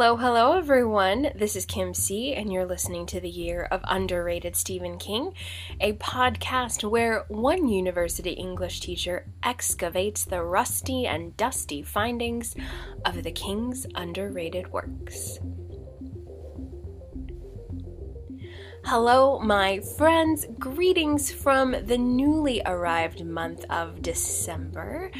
Hello, hello, everyone. This is Kim C, and you're listening to The Year of Underrated Stephen King, a podcast where one university English teacher excavates the rusty and dusty findings of the King's underrated works. Hello, my friends. Greetings from the newly arrived month of December.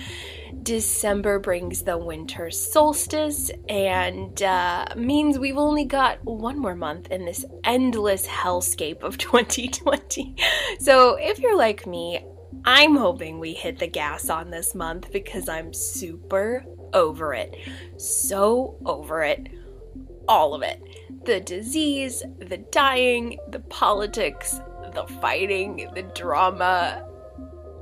December brings the winter solstice and uh, means we've only got one more month in this endless hellscape of 2020. So, if you're like me, I'm hoping we hit the gas on this month because I'm super over it. So over it. All of it. The disease, the dying, the politics, the fighting, the drama,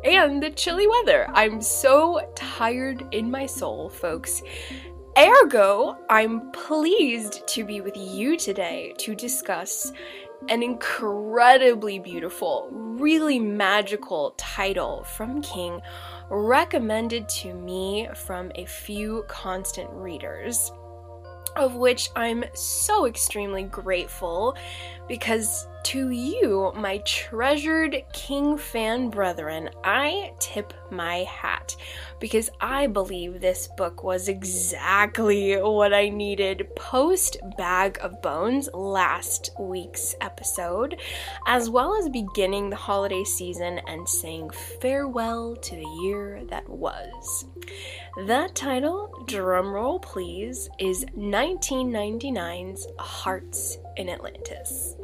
and the chilly weather. I'm so tired in my soul, folks. Ergo, I'm pleased to be with you today to discuss an incredibly beautiful, really magical title from King recommended to me from a few constant readers, of which I'm so extremely grateful because to you, my treasured King fan brethren, I tip my hat because I believe this book was exactly what I needed post Bag of Bones last week's episode, as well as beginning the holiday season and saying farewell to the year that was. That title, drumroll please, is 1999's Hearts in Atlantis.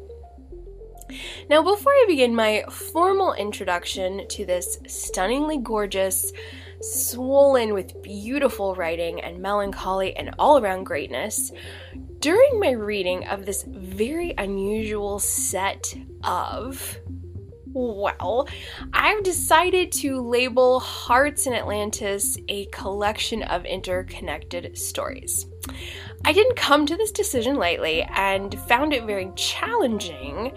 Now, before I begin my formal introduction to this stunningly gorgeous, swollen with beautiful writing and melancholy and all around greatness, during my reading of this very unusual set of well, I've decided to label Hearts in Atlantis a collection of interconnected stories. I didn't come to this decision lightly and found it very challenging,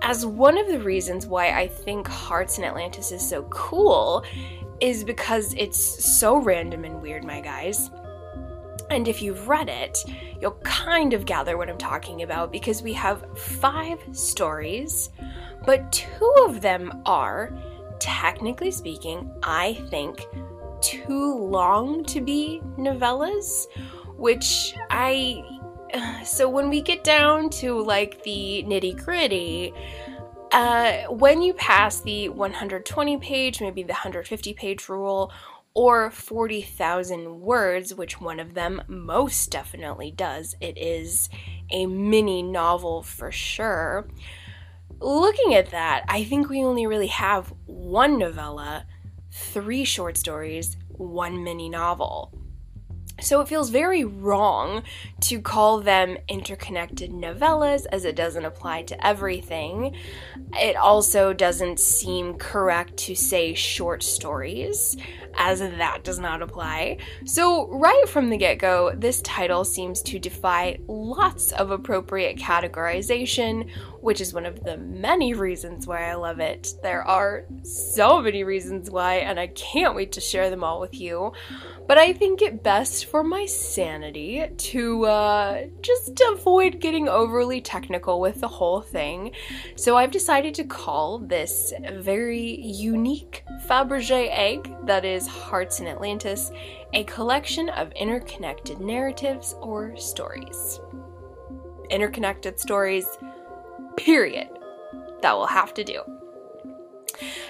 as one of the reasons why I think Hearts in Atlantis is so cool is because it's so random and weird, my guys. And if you've read it, you'll kind of gather what I'm talking about because we have five stories, but two of them are, technically speaking, I think, too long to be novellas which I. So when we get down to like the nitty gritty, uh, when you pass the 120 page, maybe the 150 page rule, or 40,000 words, which one of them most definitely does, it is a mini novel for sure. Looking at that, I think we only really have one novella, three short stories, one mini novel. So it feels very wrong to call them interconnected novellas as it doesn't apply to everything. It also doesn't seem correct to say short stories as that does not apply. So, right from the get go, this title seems to defy lots of appropriate categorization, which is one of the many reasons why I love it. There are so many reasons why, and I can't wait to share them all with you. But I think it best for my sanity to uh, just avoid getting overly technical with the whole thing. So I've decided to call this very unique Fabergé egg that is Hearts in Atlantis a collection of interconnected narratives or stories. Interconnected stories, period. That will have to do.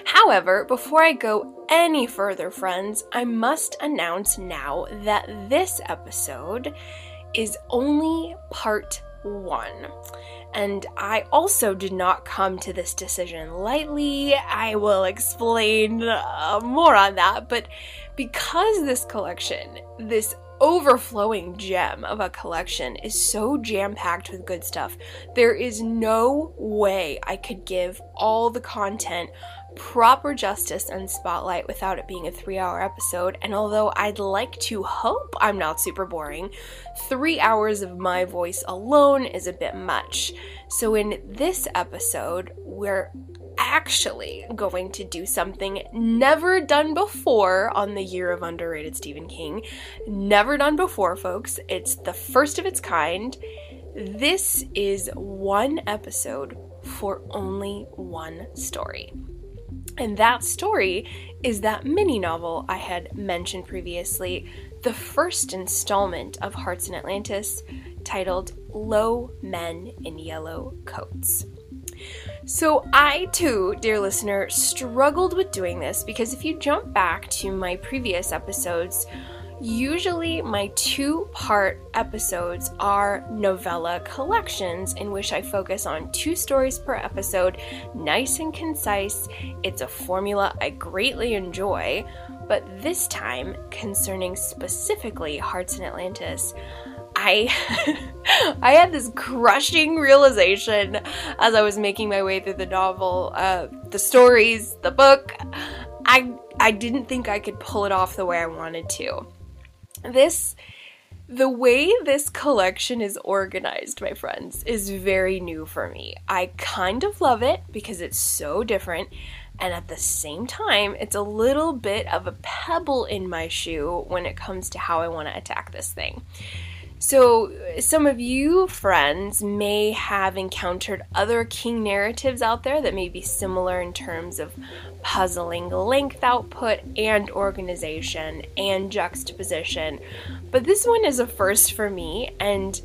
However, before I go any further, friends, I must announce now that this episode is only part one. And I also did not come to this decision lightly. I will explain uh, more on that. But because this collection, this overflowing gem of a collection is so jam packed with good stuff, there is no way I could give all the content proper justice and spotlight without it being a three hour episode. And although I'd like to hope I'm not super boring, three hours of my voice alone is a bit much. So, in this episode, we're actually going to do something never done before on the year of underrated Stephen King. Never done before, folks. It's the first of its kind. This is one episode for only one story. And that story is that mini novel I had mentioned previously, the first installment of Hearts in Atlantis, titled Low Men in Yellow Coats. So, I too, dear listener, struggled with doing this because if you jump back to my previous episodes, Usually, my two part episodes are novella collections in which I focus on two stories per episode, nice and concise. It's a formula I greatly enjoy, but this time, concerning specifically Hearts in Atlantis, I I had this crushing realization as I was making my way through the novel, uh, the stories, the book. I I didn't think I could pull it off the way I wanted to. This the way this collection is organized, my friends, is very new for me. I kind of love it because it's so different, and at the same time, it's a little bit of a pebble in my shoe when it comes to how I want to attack this thing. So, some of you friends may have encountered other King narratives out there that may be similar in terms of puzzling length output and organization and juxtaposition. But this one is a first for me, and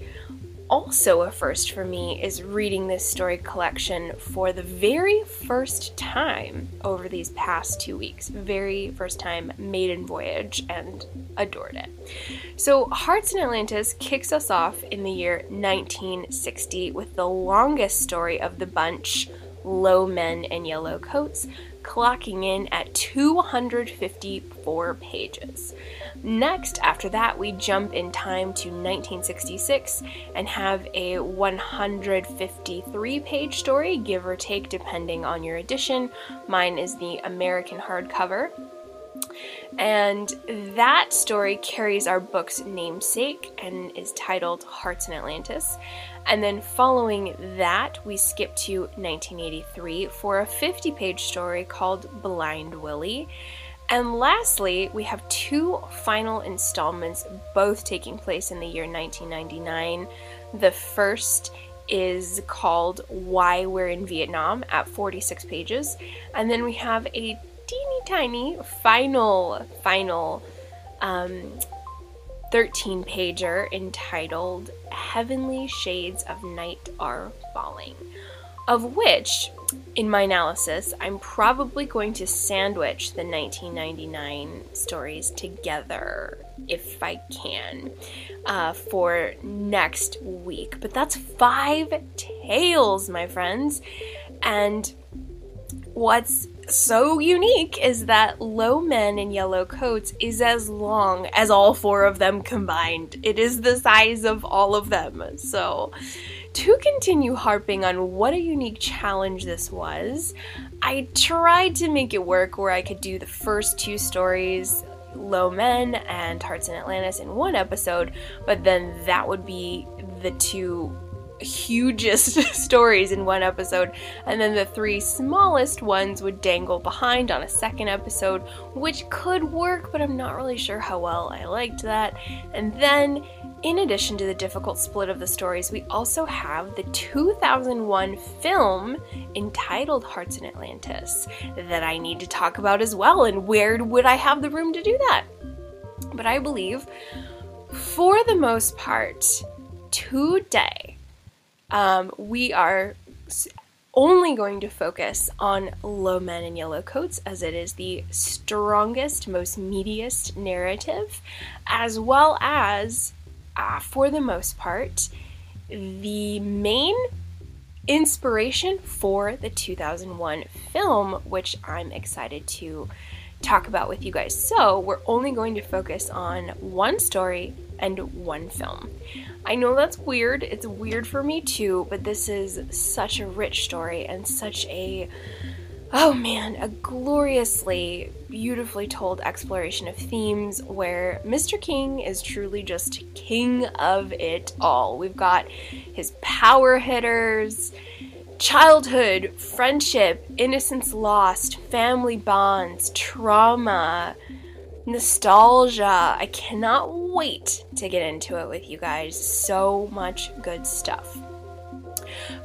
also a first for me is reading this story collection for the very first time over these past two weeks. Very first time, maiden voyage, and adored it. So, Hearts in Atlantis kicks us off in the year 1960 with the longest story of the bunch, Low Men in Yellow Coats, clocking in at 254 pages. Next, after that, we jump in time to 1966 and have a 153 page story, give or take, depending on your edition. Mine is the American hardcover. And that story carries our book's namesake and is titled Hearts in Atlantis. And then following that, we skip to 1983 for a 50 page story called Blind Willie. And lastly, we have two final installments, both taking place in the year 1999. The first is called Why We're in Vietnam at 46 pages. And then we have a teeny tiny final, final um, 13 pager entitled Heavenly Shades of Night Are Falling, of which, in my analysis, I'm probably going to sandwich the 1999 stories together if I can uh, for next week. But that's five tales, my friends. And what's so unique is that Low Men in Yellow Coats is as long as all four of them combined. It is the size of all of them. So, to continue harping on what a unique challenge this was, I tried to make it work where I could do the first two stories Low Men and Hearts in Atlantis in one episode, but then that would be the two hugest stories in one episode, and then the three smallest ones would dangle behind on a second episode, which could work, but I'm not really sure how well I liked that. And then, in addition to the difficult split of the stories, we also have the 2001 film entitled Hearts in Atlantis that I need to talk about as well, and where would I have the room to do that? But I believe, for the most part, today, um, we are only going to focus on Low Men in Yellow Coats as it is the strongest, most meatiest narrative, as well as, uh, for the most part, the main inspiration for the 2001 film, which I'm excited to talk about with you guys. So, we're only going to focus on one story and one film. I know that's weird. It's weird for me too, but this is such a rich story and such a oh man, a gloriously beautifully told exploration of themes where Mr. King is truly just king of it all. We've got his power hitters, childhood, friendship, innocence lost, family bonds, trauma, nostalgia. I cannot wait to get into it with you guys. So much good stuff.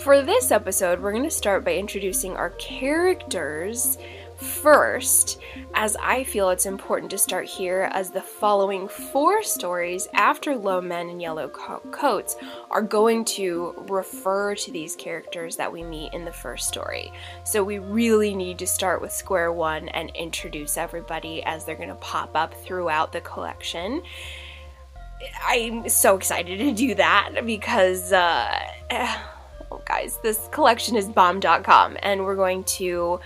For this episode, we're going to start by introducing our characters first, as I feel it's important to start here, as the following four stories after Low Men in Yellow Co- Coats are going to refer to these characters that we meet in the first story. So we really need to start with square one and introduce everybody as they're going to pop up throughout the collection. I'm so excited to do that because, uh, oh guys, this collection is bomb.com and we're going to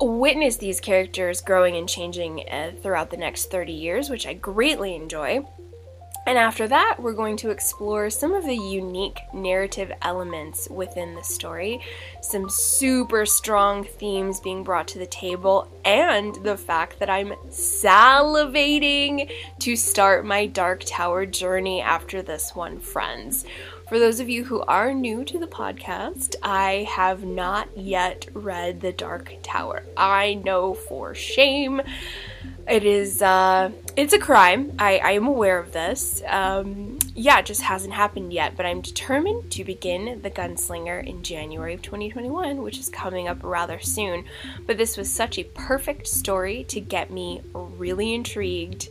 witness these characters growing and changing uh, throughout the next 30 years, which I greatly enjoy. And after that, we're going to explore some of the unique narrative elements within the story, some super strong themes being brought to the table, and the fact that I'm salivating to start my Dark Tower journey after this one, friends. For those of you who are new to the podcast, I have not yet read The Dark Tower. I know for shame. It is, uh, it's a crime. I, I am aware of this. Um, yeah, it just hasn't happened yet, but I'm determined to begin The Gunslinger in January of 2021, which is coming up rather soon. But this was such a perfect story to get me really intrigued,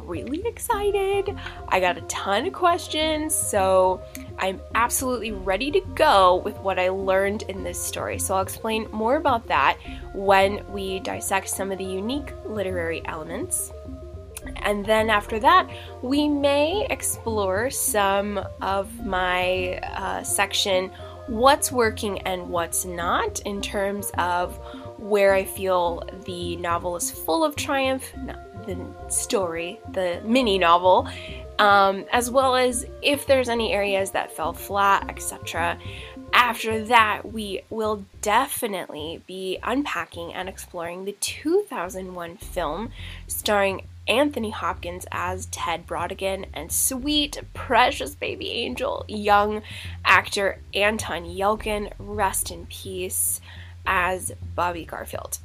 really excited. I got a ton of questions, so I'm absolutely ready to go with what I learned in this story. So I'll explain more about that when we dissect some of the unique literary elements. And then after that, we may explore some of my uh, section what's working and what's not in terms of where I feel the novel is full of triumph, the story, the mini novel, um, as well as if there's any areas that fell flat, etc. After that, we will definitely be unpacking and exploring the 2001 film starring Anthony Hopkins as Ted Brautigan and sweet, precious baby angel, young actor Anton Yelchin, rest in peace, as Bobby Garfield.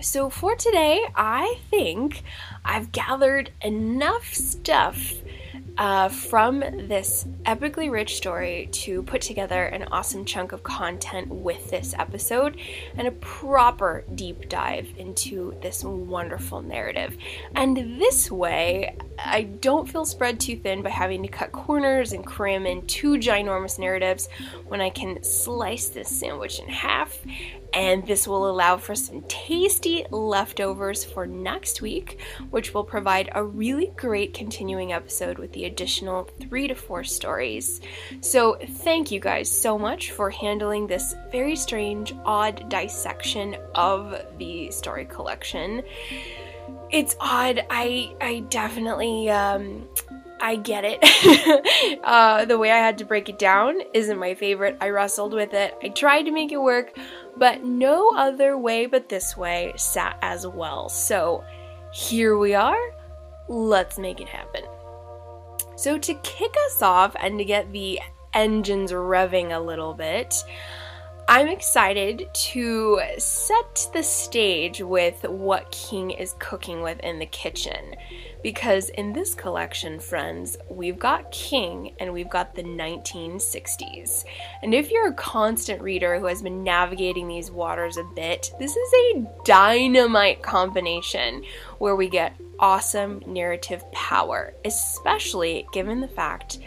So, for today, I think I've gathered enough stuff uh, from this epically rich story to put together an awesome chunk of content with this episode and a proper deep dive into this wonderful narrative. And this way, I don't feel spread too thin by having to cut corners and cram in two ginormous narratives when I can slice this sandwich in half and this will allow for some tasty leftovers for next week, which will provide a really great continuing episode with the additional three to four stories. So, thank you guys so much for handling this very strange, odd dissection of the story collection. It's odd. I I definitely um, I get it. uh, the way I had to break it down isn't my favorite. I wrestled with it. I tried to make it work, but no other way but this way sat as well. So here we are. Let's make it happen. So, to kick us off and to get the engines revving a little bit, I'm excited to set the stage with what King is cooking with in the kitchen. Because in this collection, friends, we've got King and we've got the 1960s. And if you're a constant reader who has been navigating these waters a bit, this is a dynamite combination where we get awesome narrative power, especially given the fact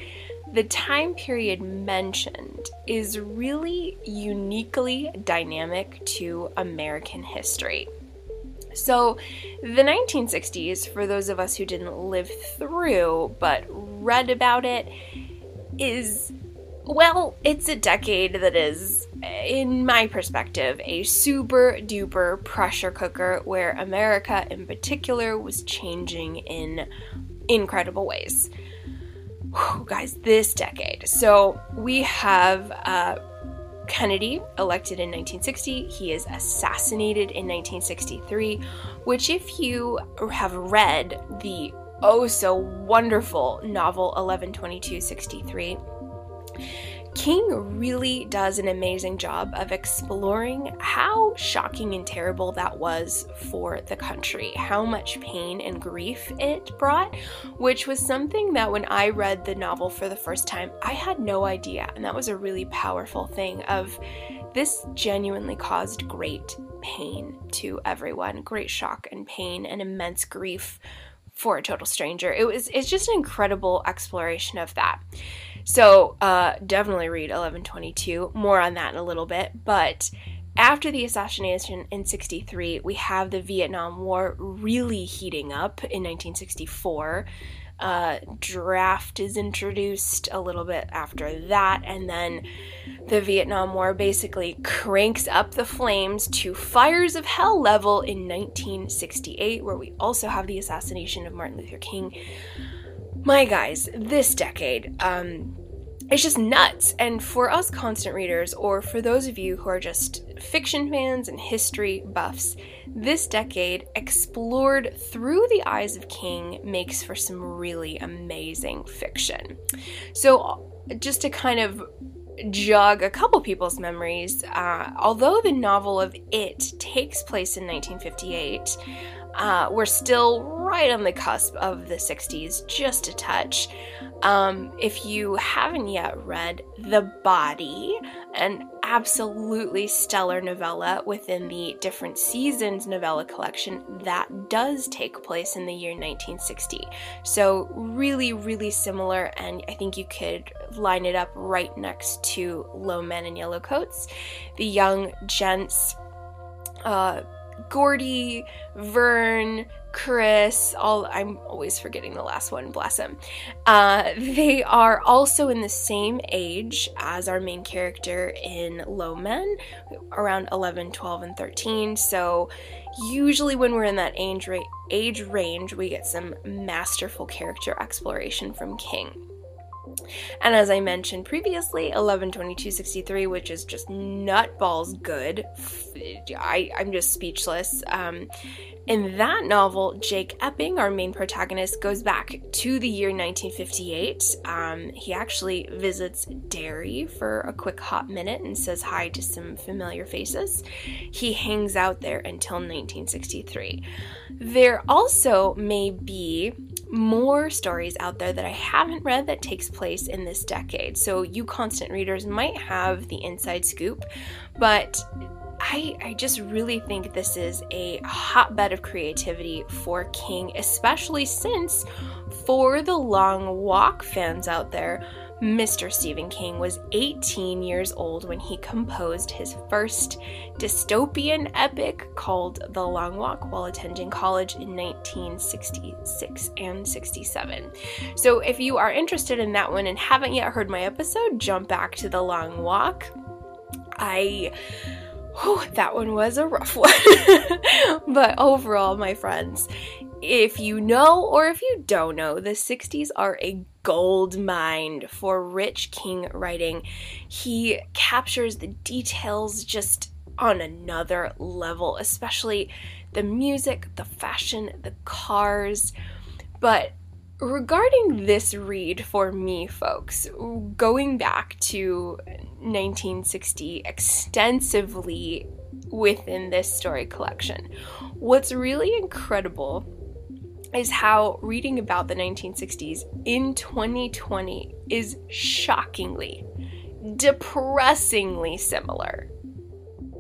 the time period mentioned is really uniquely dynamic to American history. So, the 1960s, for those of us who didn't live through but read about it, is, well, it's a decade that is, in my perspective, a super duper pressure cooker where America in particular was changing in incredible ways whew, guys, this decade. So we have uh, Kennedy elected in 1960. He is assassinated in 1963, which, if you have read the oh so wonderful novel 112263, King really does an amazing job of exploring how shocking and terrible that was for the country, how much pain and grief it brought, which was something that when I read the novel for the first time, I had no idea. And that was a really powerful thing of this genuinely caused great pain to everyone, great shock and pain and immense grief for a total stranger. It was it's just an incredible exploration of that. So uh, definitely read 1122. More on that in a little bit. But after the assassination in 63, we have the Vietnam War really heating up in 1964. Uh, draft is introduced a little bit after that, and then the Vietnam War basically cranks up the flames to fires of hell level in 1968, where we also have the assassination of Martin Luther King. My guys, this decade, um, it's just nuts. And for us constant readers, or for those of you who are just fiction fans and history buffs, this decade, explored through the eyes of King, makes for some really amazing fiction. So, just to kind of jog a couple people's memories, uh, although the novel of It takes place in 1958, uh, we're still right on the cusp of the 60s, just a touch. Um, if you haven't yet read The Body, an absolutely stellar novella within the Different Seasons novella collection, that does take place in the year 1960. So, really, really similar, and I think you could line it up right next to Low Men in Yellow Coats. The young gents. Uh, Gordie, Vern, Chris, all I'm always forgetting the last one, bless him. Uh, they are also in the same age as our main character in Low Men, around 11, 12, and 13. So usually when we're in that age, ra- age range, we get some masterful character exploration from King. And as I mentioned previously, 112263, which is just nutballs good. I, I'm just speechless. Um, in that novel, Jake Epping, our main protagonist, goes back to the year 1958. Um, he actually visits Derry for a quick hot minute and says hi to some familiar faces. He hangs out there until 1963. There also may be more stories out there that I haven't read that takes place in this decade. So you constant readers might have the inside scoop, but I, I just really think this is a hotbed of creativity for King, especially since for the Long Walk fans out there, Mr. Stephen King was 18 years old when he composed his first dystopian epic called The Long Walk while attending college in 1966 and 67. So, if you are interested in that one and haven't yet heard my episode, jump back to The Long Walk. I Whew, that one was a rough one. but overall, my friends, if you know or if you don't know, the 60s are a gold mine for rich King writing. He captures the details just on another level, especially the music, the fashion, the cars. But regarding this read for me, folks, going back to 1960 extensively within this story collection, what's really incredible is how reading about the 1960s in 2020 is shockingly, depressingly similar.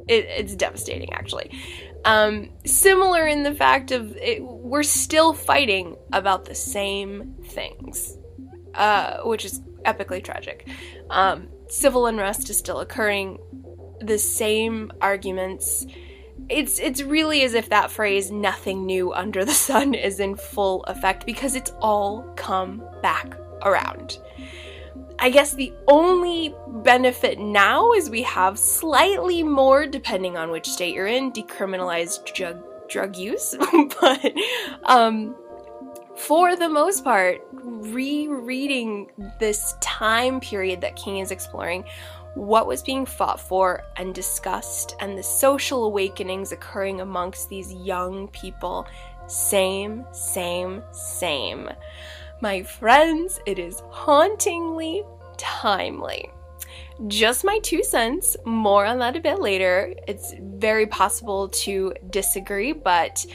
It, it's devastating, actually. Um, similar in the fact of it, we're still fighting about the same things, uh, which is epically tragic. Um, civil unrest is still occurring. The same arguments. It's it's really as if that phrase "nothing new under the sun" is in full effect because it's all come back around. I guess the only benefit now is we have slightly more, depending on which state you're in, decriminalized drug drug use. but um, for the most part, rereading this time period that King is exploring, what was being fought for and discussed, and the social awakenings occurring amongst these young people, same, same, same. My friends, it is hauntingly timely. just my two cents. More on that a bit later. It's very possible to disagree, but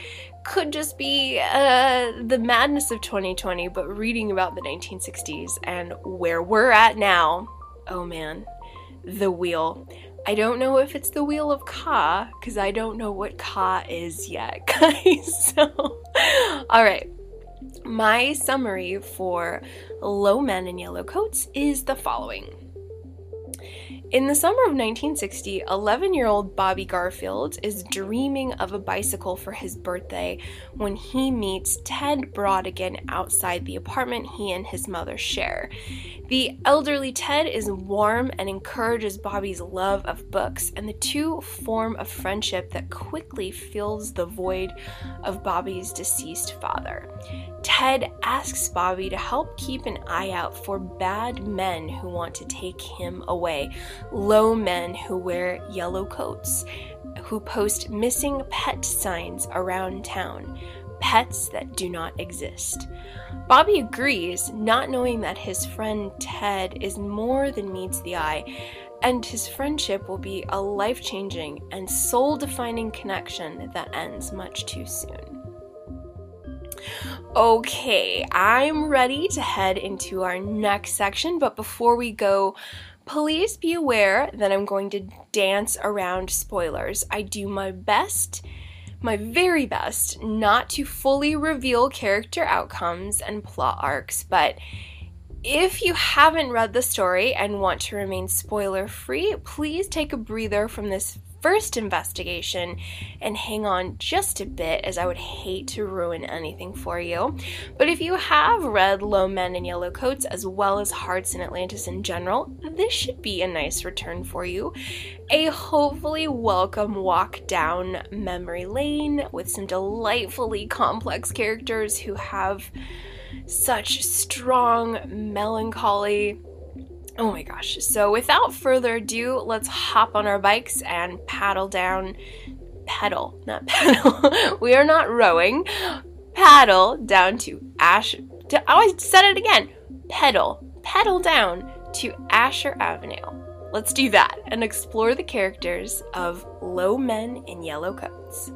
could just be uh, the madness of 2020, but reading about the 1960s and where we're at now. Oh man, the wheel. I don't know if it's the wheel of Ka, because I don't know what Ka is yet, guys. so, all right. My summary for Low Men in Yellow Coats is the following. In the summer of 1960, 11 year old Bobby Garfield is dreaming of a bicycle for his birthday when he meets Ted Brautigan outside the apartment he and his mother share. The elderly Ted is warm and encourages Bobby's love of books, and the two form a friendship that quickly fills the void of Bobby's deceased father. Ted asks Bobby to help keep an eye out for bad men who want to take him away, low men who wear yellow coats, who post missing pet signs around town, pets that do not exist. Bobby agrees, not knowing that his friend Ted is more than meets the eye, and his friendship will be a life changing and soul defining connection that ends much too soon. Okay, I'm ready to head into our next section, but before we go, please be aware that I'm going to dance around spoilers. I do my best, my very best, not to fully reveal character outcomes and plot arcs, but if you haven't read the story and want to remain spoiler free, please take a breather from this first investigation and hang on just a bit, as I would hate to ruin anything for you. But if you have read Low Men in Yellow Coats as well as Hearts in Atlantis in general, this should be a nice return for you. A hopefully welcome walk down memory lane with some delightfully complex characters who have such strong melancholy Oh my gosh. So without further ado, let's hop on our bikes and paddle down. Pedal, not pedal. we are not rowing. Paddle down to Ash. To, oh, I said it again. Pedal. Pedal down to Asher Avenue. Let's do that and explore the characters of low men in yellow coats.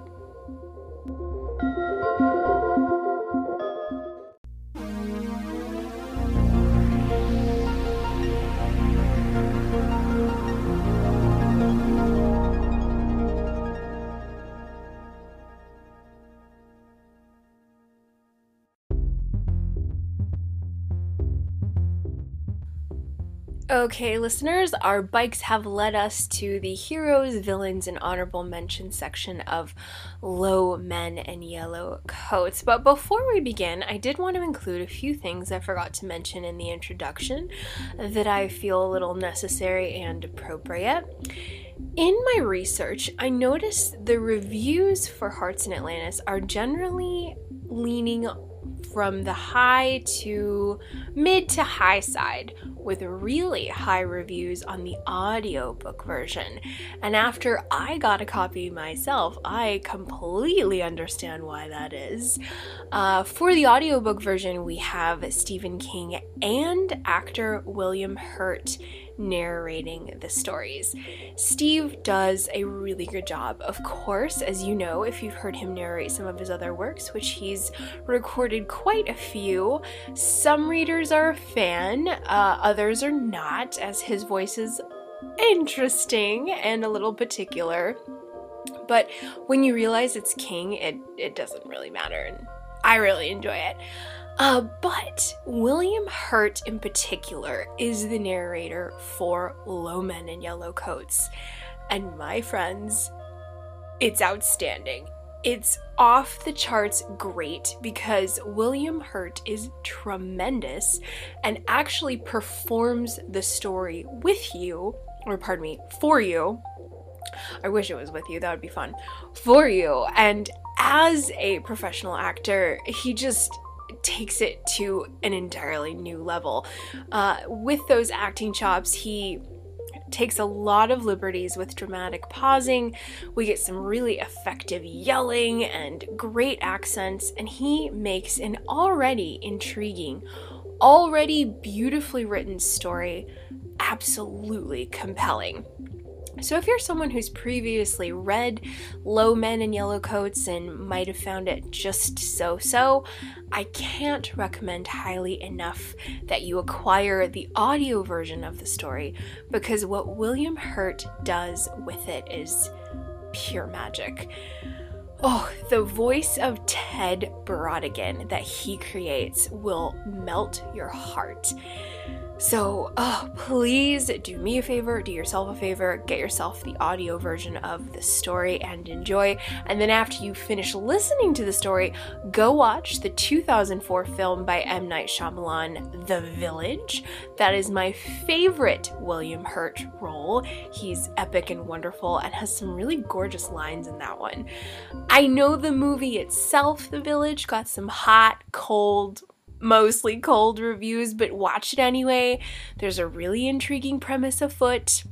Okay, listeners, our bikes have led us to the heroes, villains, and honorable mention section of Low Men and Yellow Coats. But before we begin, I did want to include a few things I forgot to mention in the introduction that I feel a little necessary and appropriate. In my research, I noticed the reviews for Hearts in Atlantis are generally leaning from the high to mid to high side, with really high reviews on the audiobook version. And after I got a copy myself, I completely understand why that is. Uh, for the audiobook version, we have Stephen King and actor William Hurt narrating the stories. Steve does a really good job. Of course, as you know, if you've heard him narrate some of his other works, which he's recorded quite a few, some readers are a fan, uh, others are not, as his voice is interesting and a little particular. But when you realize it's King, it, it doesn't really matter, and I really enjoy it. Uh, but William Hurt, in particular, is the narrator for Low Men in Yellow Coats. And my friends, it's outstanding. It's off the charts great because William Hurt is tremendous and actually performs the story with you, or pardon me, for you. I wish it was with you, that would be fun. For you. And as a professional actor, he just takes it to an entirely new level. Uh, with those acting chops, he takes a lot of liberties with dramatic pausing. We get some really effective yelling and great accents, and he makes an already intriguing already beautifully written story absolutely compelling. So, if you're someone who's previously read Low Men in Yellow Coats and might have found it just so so, I can't recommend highly enough that you acquire the audio version of the story because what William Hurt does with it is pure magic. Oh, the voice of Ted Brautigan that he creates will melt your heart. So, oh, please do me a favor, do yourself a favor, get yourself the audio version of the story and enjoy. And then, after you finish listening to the story, go watch the 2004 film by M. Night Shyamalan, The Village. That is my favorite William Hurt role. He's epic and wonderful and has some really gorgeous lines in that one. I know the movie itself, The Village, got some hot, cold, mostly cold reviews, but watch it anyway. There's a really intriguing premise afoot.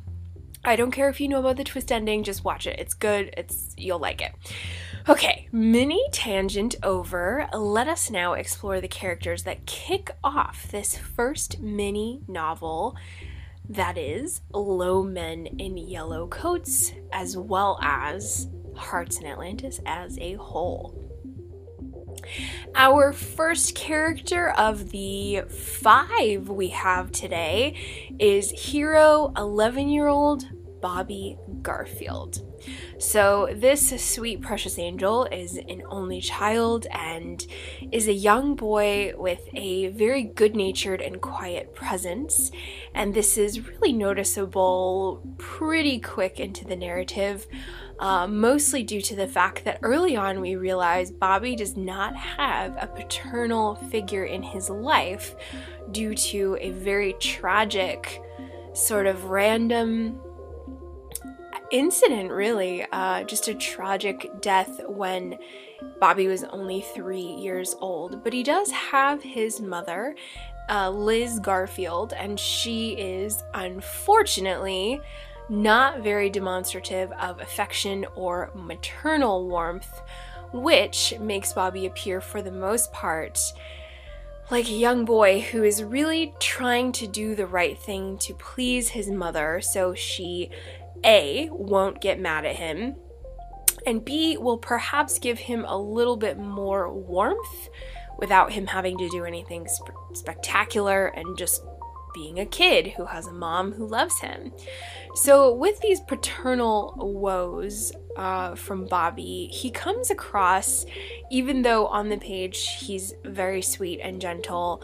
I don't care if you know about the twist ending, just watch it. It's good. It's you'll like it. Okay, mini tangent over. Let us now explore the characters that kick off this first mini novel that is Low Men in Yellow Coats, as well as Hearts in Atlantis as a whole. Our first character of the five we have today is hero 11 year old Bobby Garfield. So, this sweet, precious angel is an only child and is a young boy with a very good natured and quiet presence. And this is really noticeable pretty quick into the narrative uh, mostly due to the fact that early on we realize Bobby does not have a paternal figure in his life due to a very tragic, sort of random incident, really. Uh, just a tragic death when Bobby was only three years old. But he does have his mother, uh, Liz Garfield, and she is unfortunately not very demonstrative of affection or maternal warmth, which makes Bobby appear for the most part like a young boy who is really trying to do the right thing to please his mother so she A won't get mad at him and B will perhaps give him a little bit more warmth without him having to do anything sp- spectacular and just being a kid who has a mom who loves him. So, with these paternal woes uh, from Bobby, he comes across, even though on the page he's very sweet and gentle,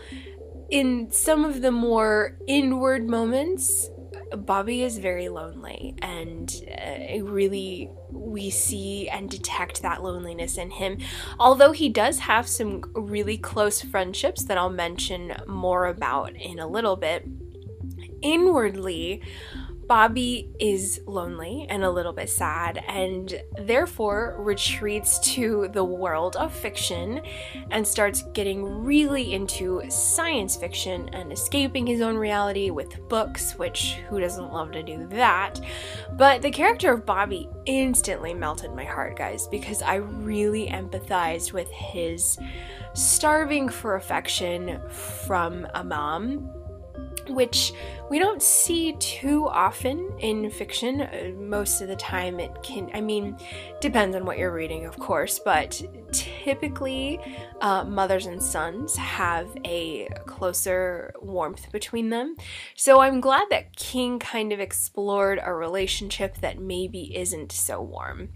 in some of the more inward moments, Bobby is very lonely, and uh, really we see and detect that loneliness in him. Although he does have some really close friendships that I'll mention more about in a little bit, inwardly, Bobby is lonely and a little bit sad and therefore retreats to the world of fiction and starts getting really into science fiction and escaping his own reality with books, which who doesn't love to do that? But the character of Bobby instantly melted my heart, guys, because I really empathized with his starving for affection from a mom which we don't see too often in fiction. Uh, most of the time, it can, I mean, depends on what you're reading, of course, but typically, uh, mothers and sons have a closer warmth between them. So I'm glad that King kind of explored a relationship that maybe isn't so warm.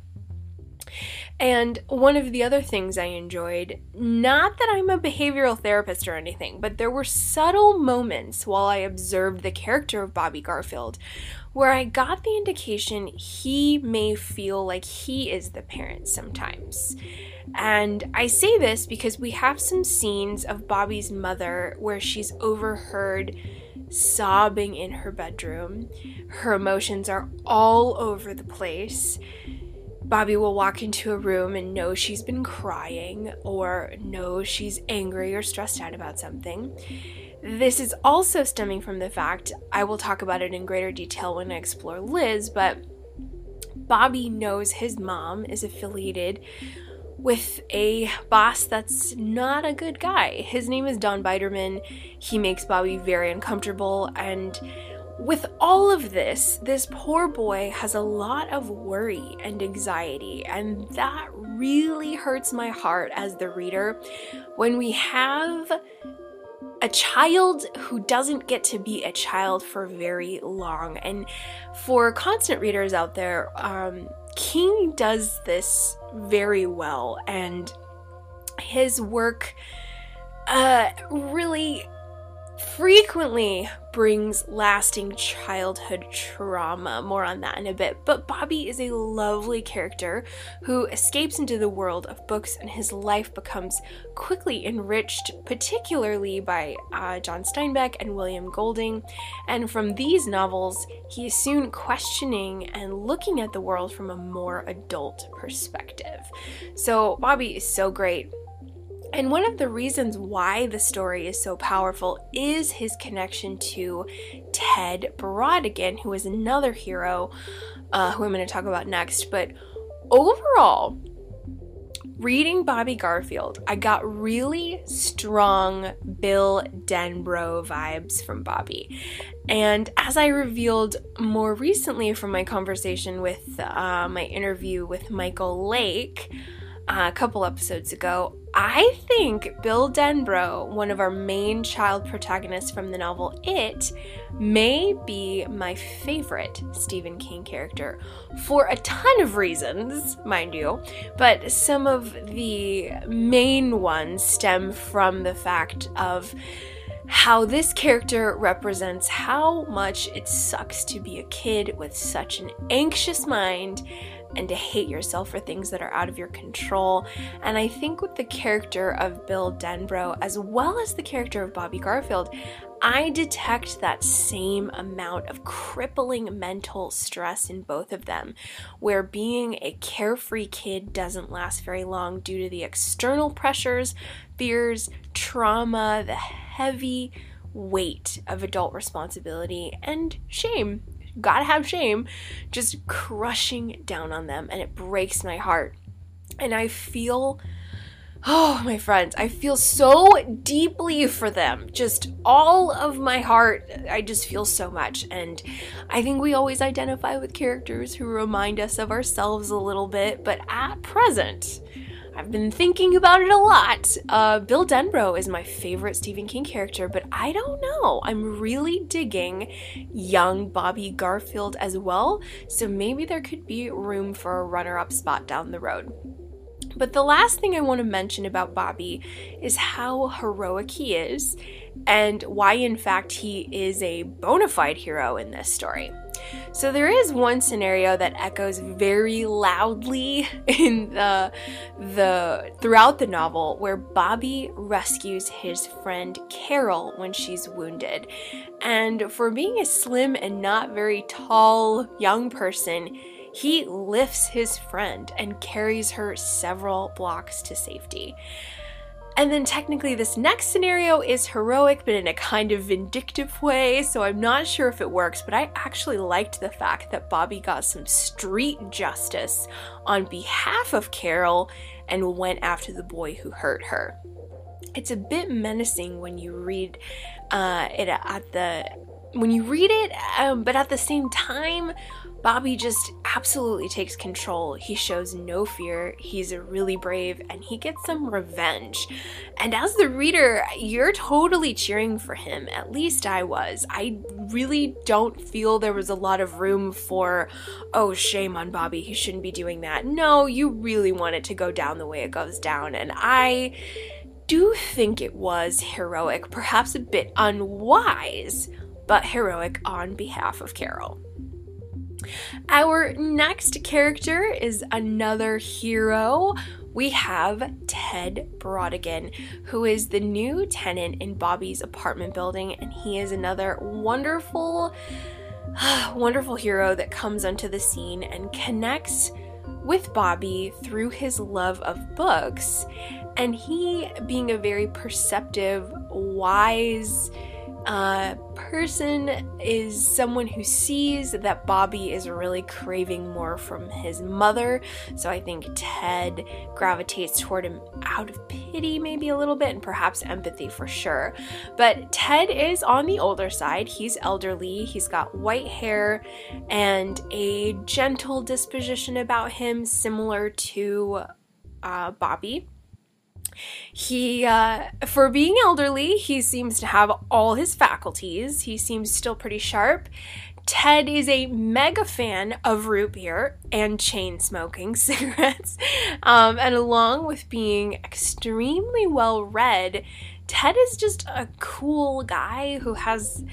And one of the other things I enjoyed, not that I'm a behavioral therapist or anything, but there were subtle moments while I observed the character of Bobby Garfield where I got the indication he may feel like he is the parent sometimes. And I say this because we have some scenes of Bobby's mother where she's overheard sobbing in her bedroom. Her emotions are all over the place. Bobby will walk into a room and know she's been crying or know she's angry or stressed out about something. This is also stemming from the fact, I will talk about it in greater detail when I explore Liz, but Bobby knows his mom is affiliated with a boss that's not a good guy. His name is Don Biderman. He makes Bobby very uncomfortable and with all of this, this poor boy has a lot of worry and anxiety, and that really hurts my heart as the reader when we have a child who doesn't get to be a child for very long. And for constant readers out there, um, King does this very well, and his work uh, really frequently brings lasting childhood trauma. More on that in a bit. But Bobby is a lovely character who escapes into the world of books, and his life becomes quickly enriched, particularly by uh, John Steinbeck and William Golding. And from these novels, he is soon questioning and looking at the world from a more adult perspective. So, Bobby is so great. And one of the reasons why the story is so powerful is his connection to Ted Brautigan, who is another hero uh, who I'm going to talk about next. But overall, reading Bobby Garfield, I got really strong Bill Denbrough vibes from Bobby. And as I revealed more recently from my conversation with uh, my interview with Michael Lake, Uh, a couple episodes ago, I think Bill Denbrough, one of our main child protagonists from the novel It, may be my favorite Stephen King character for a ton of reasons, mind you, but some of the main ones stem from the fact of how this character represents how much it sucks to be a kid with such an anxious mind and to hate yourself for things that are out of your control. And I think with the character of Bill Denbrough, as well as the character of Bobby Garfield, I detect that same amount of crippling mental stress in both of them, where being a carefree kid doesn't last very long due to the external pressures, fears, trauma, the heavy weight of adult responsibility, and shame gotta have shame, just crushing down on them. And it breaks my heart. And I feel, oh, my friends, I feel so deeply for them. Just all of my heart. I just feel so much. And I think we always identify with characters who remind us of ourselves a little bit. But at present, I've been thinking about it a lot. Uh, Bill Denbrough is my favorite Stephen King character, but I don't know. I'm really digging young Bobby Garfield as well, so maybe there could be room for a runner up spot down the road. But the last thing I want to mention about Bobby is how heroic he is, and why, in fact, he is a bona fide hero in this story. So there is one scenario that echoes very loudly in the the throughout the novel where Bobby rescues his friend Carol when she's wounded. And for being a slim and not very tall young person, he lifts his friend and carries her several blocks to safety. And then technically, this next scenario is heroic, but in a kind of vindictive way, so I'm not sure if it works. But I actually liked the fact that Bobby got some street justice on behalf of Carol and went after the boy who hurt her. It's a bit menacing when you read uh, it at the when you read it, um, but at the same time, Bobby just absolutely takes control. He shows no fear, he's really brave, and he gets some revenge. And as the reader, you're totally cheering for him. At least I was. I really don't feel there was a lot of room for, oh, shame on Bobby, he shouldn't be doing that. No, you really want it to go down the way it goes down. And I do think it was heroic, perhaps a bit unwise, but heroic on behalf of Carol. Our next character is another hero. We have Ted Brautigan, who is the new tenant in Bobby's apartment building, and he is another wonderful, wonderful hero that comes onto the scene and connects with Bobby through his love of books. And he, being a very perceptive, wise, uh, person is someone who sees that Bobby is really craving more from his mother. So I think Ted gravitates toward him out of pity, maybe a little bit, and perhaps empathy for sure. But Ted is on the older side. He's elderly, he's got white hair and a gentle disposition about him, similar to uh, Bobby. He, uh, for being elderly, he seems to have all his faculties. He seems still pretty sharp. Ted is a mega fan of root beer and chain smoking cigarettes. Um, and along with being extremely well read, Ted is just a cool guy who has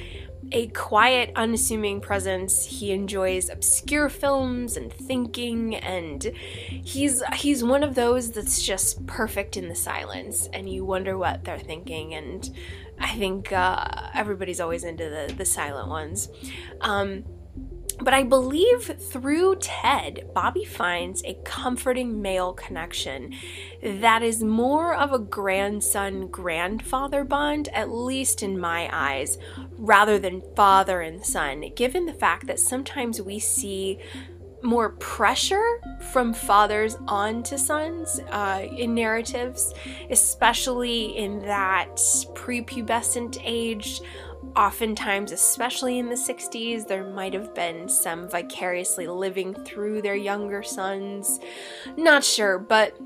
a quiet, unassuming presence. He enjoys obscure films and thinking, and he's he's one of those that's just perfect in the silence, and you wonder what they're thinking. And I think uh, everybody's always into the the silent ones. Um, but I believe through Ted, Bobby finds a comforting male connection that is more of a grandson grandfather bond, at least in my eyes, rather than father and son, given the fact that sometimes we see more pressure from fathers onto sons uh, in narratives, especially in that prepubescent age oftentimes, especially in the 60s, there might have been some vicariously living through their younger sons. Not sure, but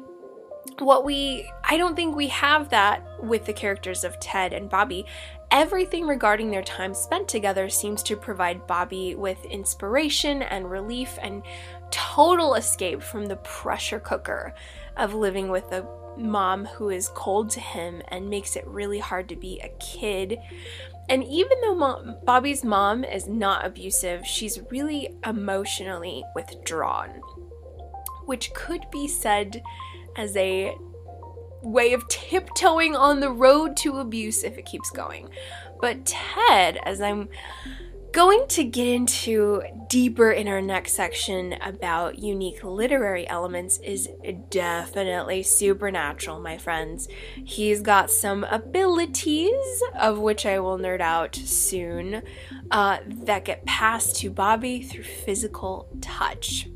what we I don't think we have that with the characters of Ted and Bobby. Everything regarding their time spent together seems to provide Bobby with inspiration and relief and total escape from the pressure cooker of living with a mom who is cold to him and makes it really hard to be a kid. And even though mom, Bobby's mom is not abusive, she's really emotionally withdrawn, which could be said as a way of tiptoeing on the road to abuse if it keeps going. But Ted, as I'm going to get into deeper in our next section about unique literary elements is definitely supernatural, my friends. He's got some abilities, of which I will nerd out soon, uh, that get passed to Bobby through physical touch.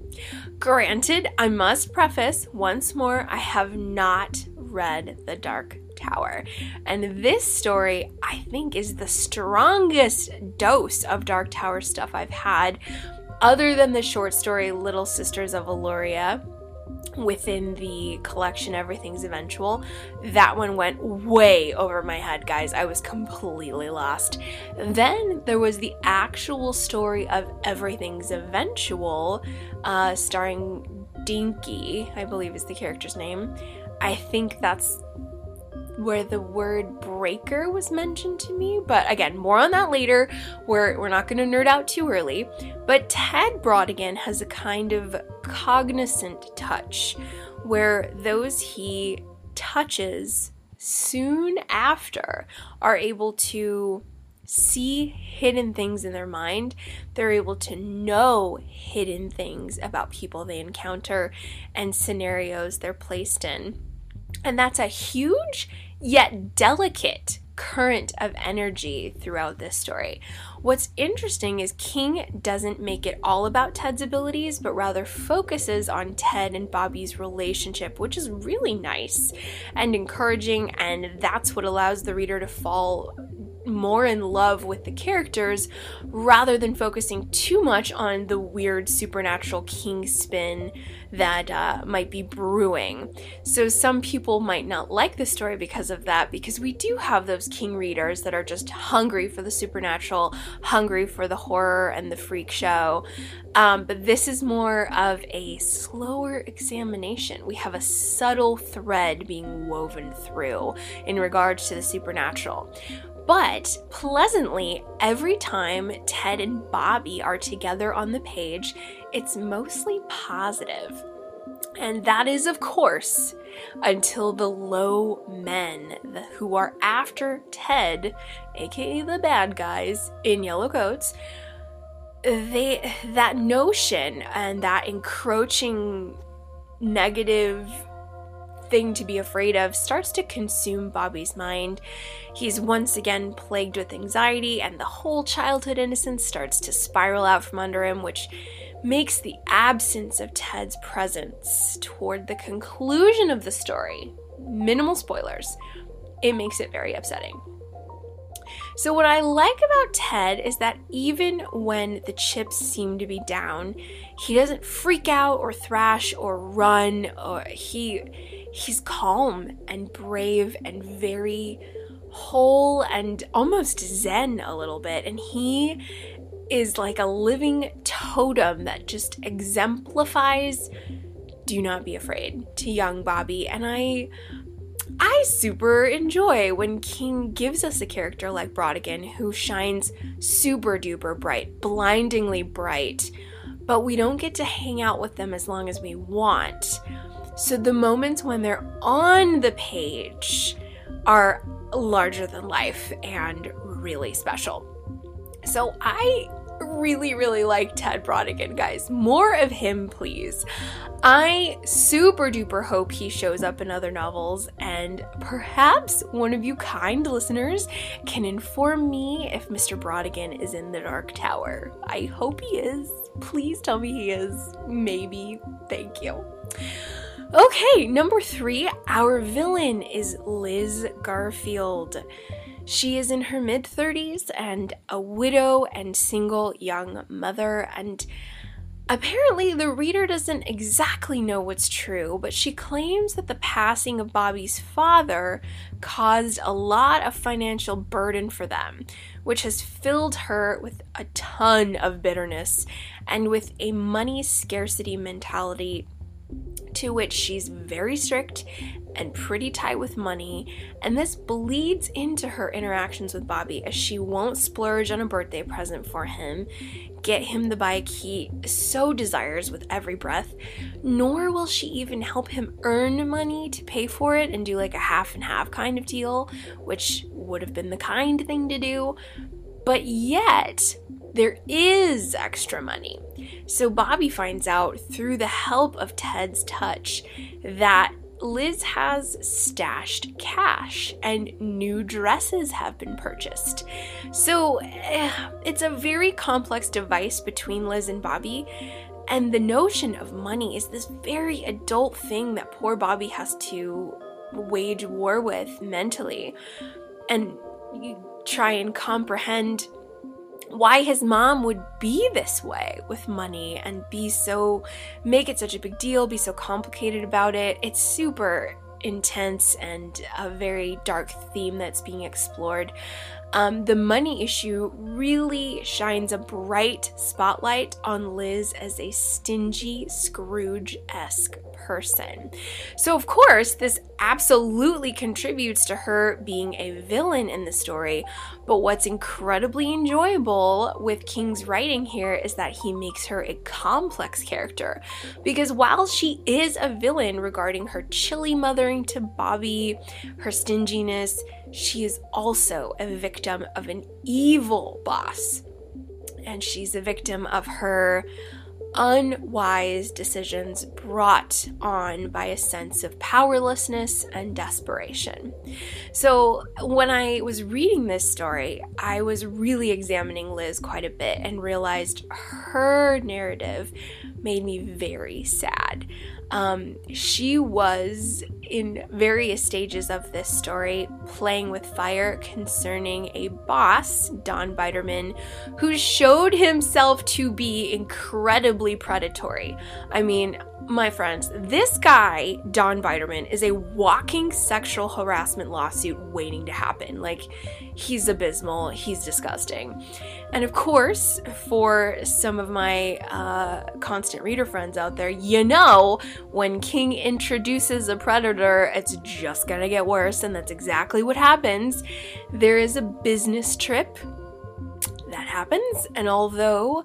Granted, I must preface once more, I have not read The Dark Tower. And this story, I think, is the strongest dose of Dark Tower stuff I've had, other than the short story Little Sisters of Eluria within the collection Everything's Eventual. That one went way over my head, guys. I was completely lost. Then there was the actual story of Everything's Eventual, uh, starring Dinky, I believe is the character's name. I think that's where the word breaker was mentioned to me, but again, more on that later. We're, we're not going to nerd out too early. But Ted Brautigan has a kind of cognizant touch where those he touches soon after are able to see hidden things in their mind. They're able to know hidden things about people they encounter and scenarios they're placed in. And that's a huge yet delicate current of energy throughout this story. What's interesting is King doesn't make it all about Ted's abilities, but rather focuses on Ted and Bobby's relationship, which is really nice and encouraging, and that's what allows the reader to fall more in love with the characters rather than focusing too much on the weird supernatural king spin that uh, might be brewing. So, some people might not like the story because of that, because we do have those king readers that are just hungry for the supernatural, hungry for the horror and the freak show. Um, but this is more of a slower examination. We have a subtle thread being woven through in regards to the supernatural. But pleasantly, every time Ted and Bobby are together on the page, it's mostly positive. And that is, of course, until the low men who are after Ted, aka the bad guys in yellow coats, they that notion and that encroaching negative thing to be afraid of starts to consume Bobby's mind. He's once again plagued with anxiety, and the whole childhood innocence starts to spiral out from under him, which makes the absence of Ted's presence toward the conclusion of the story minimal spoilers. It makes it very upsetting. So, what I like about Ted is that even when the chips seem to be down, he doesn't freak out or thrash or run or he he's calm and brave and very whole and almost zen a little bit and he is like a living totem that just exemplifies do not be afraid to young Bobby and I I super enjoy when King gives us a character like Brautigan who shines super duper bright, blindingly bright, but we don't get to hang out with them as long as we want. So the moments when they're on the page are larger than life and really special. So I really, really like Ted Brautigan, guys. More of him, please. I super duper hope he shows up in other novels, and perhaps one of you kind listeners can inform me if Mr. Brautigan is in the Dark Tower. I hope he is. Please tell me he is. Maybe. Thank you. Okay, number three, our villain is Liz Garfield. She is in her mid 30s and a widow and single young mother, and apparently the reader doesn't exactly know what's true, but she claims that the passing of Bobby's father caused a lot of financial burden for them, which has filled her with a ton of bitterness and with a money scarcity mentality to which she's very strict and pretty tight with money, and this bleeds into her interactions with Bobby as she won't splurge on a birthday present for him, get him the bike he so desires with every breath, nor will she even help him earn money to pay for it and do like a half and half kind of deal, which would have been the kind thing to do. But yet, there is extra money. So Bobby finds out through the help of Ted's touch that Liz has stashed cash and new dresses have been purchased. So eh, it's a very complex device between Liz and Bobby. And the notion of money is this very adult thing that poor Bobby has to wage war with mentally. And try and comprehend why his mom would be this way with money and be so make it such a big deal, be so complicated about it. It's super intense and a very dark theme that's being explored. Um, the money issue really shines a bright spotlight on Liz as a stingy Scrooge esque person. So, of course, this absolutely contributes to her being a villain in the story. But what's incredibly enjoyable with King's writing here is that he makes her a complex character. Because while she is a villain regarding her chilly mothering to Bobby, her stinginess, she is also a victim of an evil boss. And she's a victim of her unwise decisions brought on by a sense of powerlessness and desperation. So, when I was reading this story, I was really examining Liz quite a bit and realized her narrative made me very sad. Um, she was in various stages of this story playing with fire concerning a boss, Don Biderman, who showed himself to be incredibly predatory. I mean, my friends, this guy, Don Biderman, is a walking sexual harassment lawsuit waiting to happen. Like, he's abysmal, he's disgusting. And of course, for some of my uh, constant reader friends out there, you know, when King introduces a predator, it's just gonna get worse, and that's exactly what happens. There is a business trip that happens, and although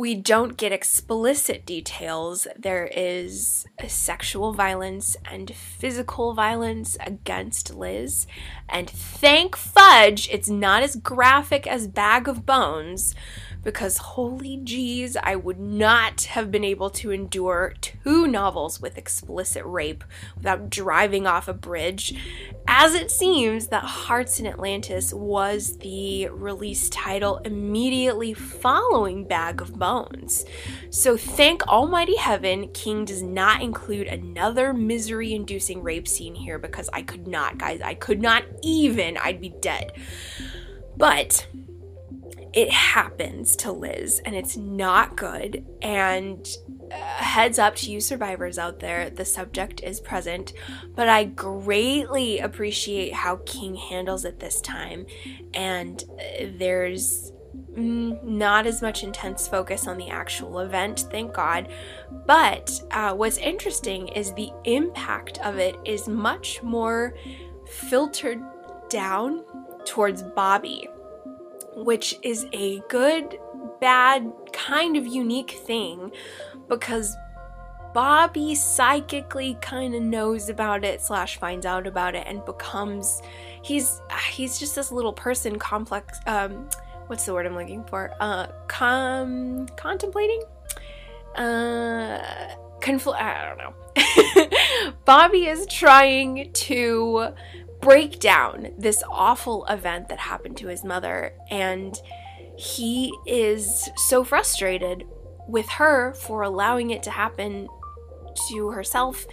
we don't get explicit details. There is sexual violence and physical violence against Liz. And thank fudge, it's not as graphic as Bag of Bones, because holy jeez, I would not have been able to endure two novels with explicit rape without driving off a bridge. As it seems that Hearts in Atlantis was the release title immediately following Bag of Bones. So thank Almighty Heaven, King does not include another misery inducing rape scene here because I could not, guys. I could not even. I'd be dead. But it happens to Liz and it's not good. And uh, heads up to you survivors out there, the subject is present, but I greatly appreciate how King handles it this time. And uh, there's mm, not as much intense focus on the actual event, thank God. But uh, what's interesting is the impact of it is much more filtered down towards Bobby which is a good, bad, kind of unique thing because Bobby psychically kind of knows about it slash finds out about it and becomes he's he's just this little person complex um what's the word I'm looking for? Uh com contemplating? Uh confl I don't know. Bobby is trying to break down this awful event that happened to his mother. And he is so frustrated with her for allowing it to happen to herself.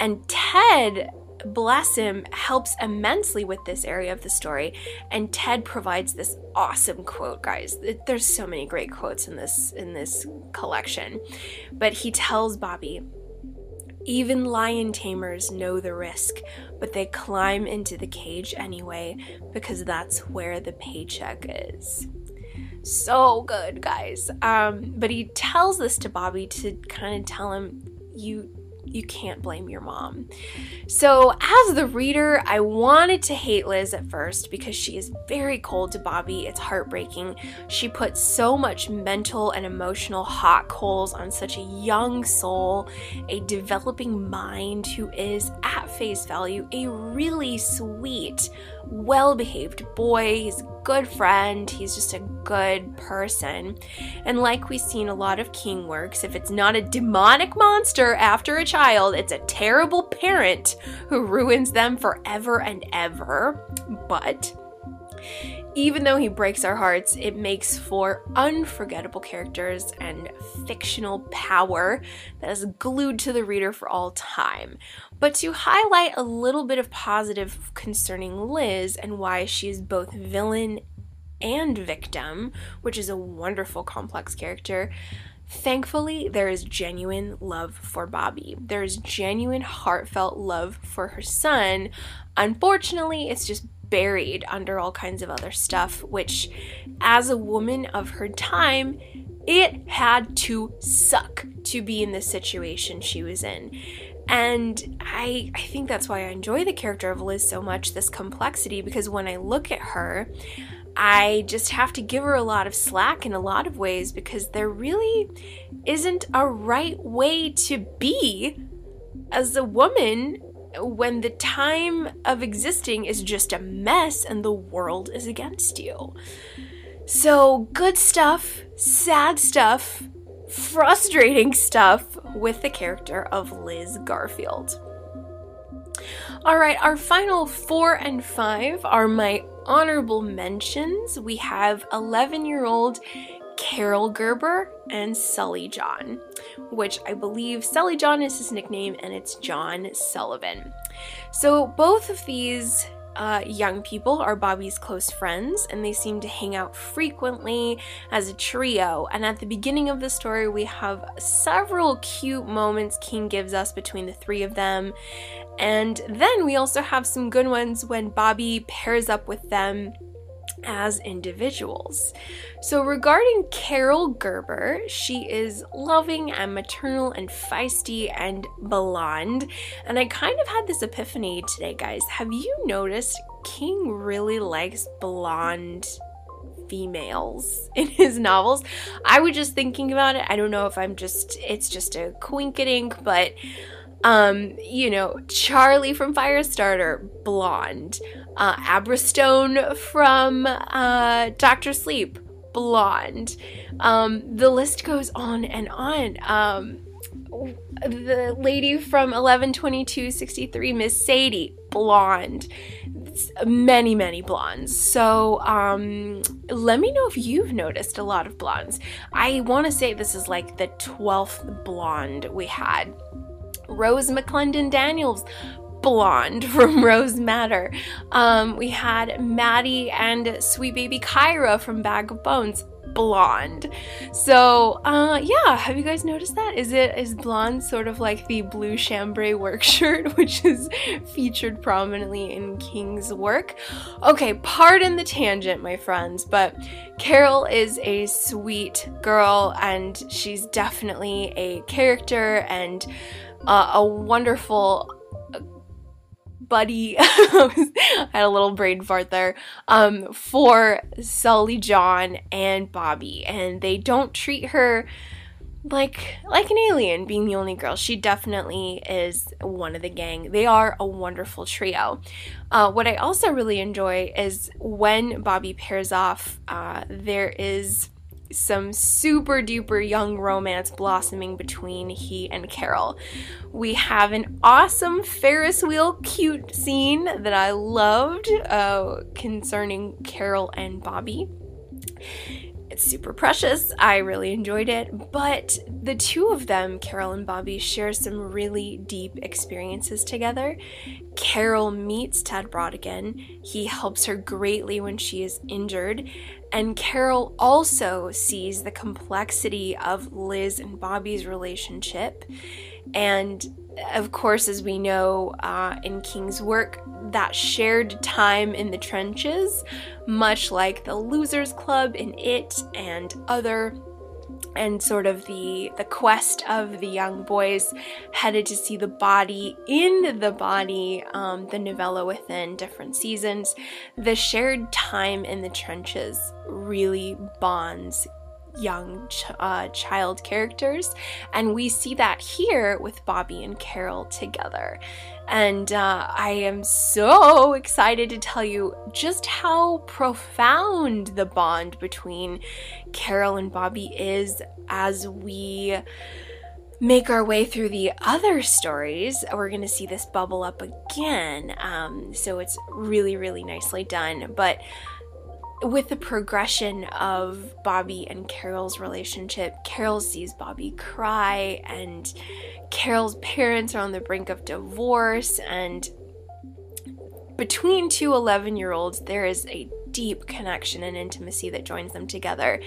And Ted, bless him, helps immensely with this area of the story. And Ted provides this awesome quote, guys. There's so many great quotes in this in this collection. But he tells Bobby, even lion tamers know the risk, but they climb into the cage anyway because that's where the paycheck is. So good, guys. Um, but he tells this to Bobby to kind of tell him, you you can't blame your mom. So, as the reader, I wanted to hate Liz at first because she is very cold to Bobby. It's heartbreaking. She puts so much mental and emotional hot coals on such a young soul, a developing mind who is, at face value, a really sweet, well behaved boy. He's good friend. He's just a good person. And like we've seen a lot of King works, if it's not a demonic monster after a child, it's a terrible parent who ruins them forever and ever. But even though he breaks our hearts, it makes for unforgettable characters and fictional power that is glued to the reader for all time. But to highlight a little bit of positive concerning Liz and why she is both villain and victim, which is a wonderful, complex character. Thankfully, there is genuine love for Bobby. There is genuine, heartfelt love for her son. Unfortunately, it's just buried under all kinds of other stuff, which, as a woman of her time, it had to suck to be in the situation she was in. And I, I think that's why I enjoy the character of Liz so much, this complexity, because when I look at her, I just have to give her a lot of slack in a lot of ways because there really isn't a right way to be as a woman when the time of existing is just a mess and the world is against you. So, good stuff, sad stuff, frustrating stuff with the character of Liz Garfield. All right, our final four and five are my honorable mentions. We have 11 year old Carol Gerber and Sully John, which I believe Sully John is his nickname and it's John Sullivan. So both of these uh, young people are Bobby's close friends, and they seem to hang out frequently as a trio. And at the beginning of the story, we have several cute moments King gives us between the three of them. And then we also have some good ones when Bobby pairs up with them as individuals. So, regarding Carol Gerber, she is loving and maternal and feisty and blonde. And I kind of had this epiphany today, guys. Have you noticed King really likes blonde females in his novels? I was just thinking about it. I don't know if I'm just, it's just a quinkadink, but um, you know, Charlie from Firestarter, blonde. Uh, Abra Stone from uh, Doctor Sleep, blonde. Um, the list goes on and on. Um, the lady from 112263, Miss Sadie, blonde. Many, many blondes. So, um, let me know if you've noticed a lot of blondes. I want to say this is like the 12th blonde we had. Rose McClendon Daniels, blonde from Rose Madder. Um, we had Mattie and Sweet Baby Kyra from Bag of Bones, blonde. So, uh, yeah, have you guys noticed that? Is it is blonde sort of like the blue chambray work shirt, which is featured prominently in King's work? Okay, pardon the tangent, my friends, but Carol is a sweet girl, and she's definitely a character and uh, a wonderful buddy I had a little brain fart there um, for Sully John and Bobby and they don't treat her like like an alien being the only girl. She definitely is one of the gang. They are a wonderful trio. Uh, what i also really enjoy is when bobby pairs off uh, there is some super duper young romance blossoming between he and Carol. We have an awesome Ferris wheel cute scene that I loved uh, concerning Carol and Bobby. It's super precious. I really enjoyed it. But the two of them, Carol and Bobby, share some really deep experiences together. Carol meets Ted Brautigan. He helps her greatly when she is injured. And Carol also sees the complexity of Liz and Bobby's relationship. And of course, as we know uh, in King's work, that shared time in the trenches, much like the Losers Club in It and other and sort of the the quest of the young boys headed to see the body in the body um, the novella within different seasons the shared time in the trenches really bonds young ch- uh, child characters. And we see that here with Bobby and Carol together. And uh, I am so excited to tell you just how profound the bond between Carol and Bobby is as we make our way through the other stories, we're going to see this bubble up again. Um, so it's really, really nicely done. But with the progression of Bobby and Carol's relationship, Carol sees Bobby cry, and Carol's parents are on the brink of divorce. And between two 11 year olds, there is a deep connection and intimacy that joins them together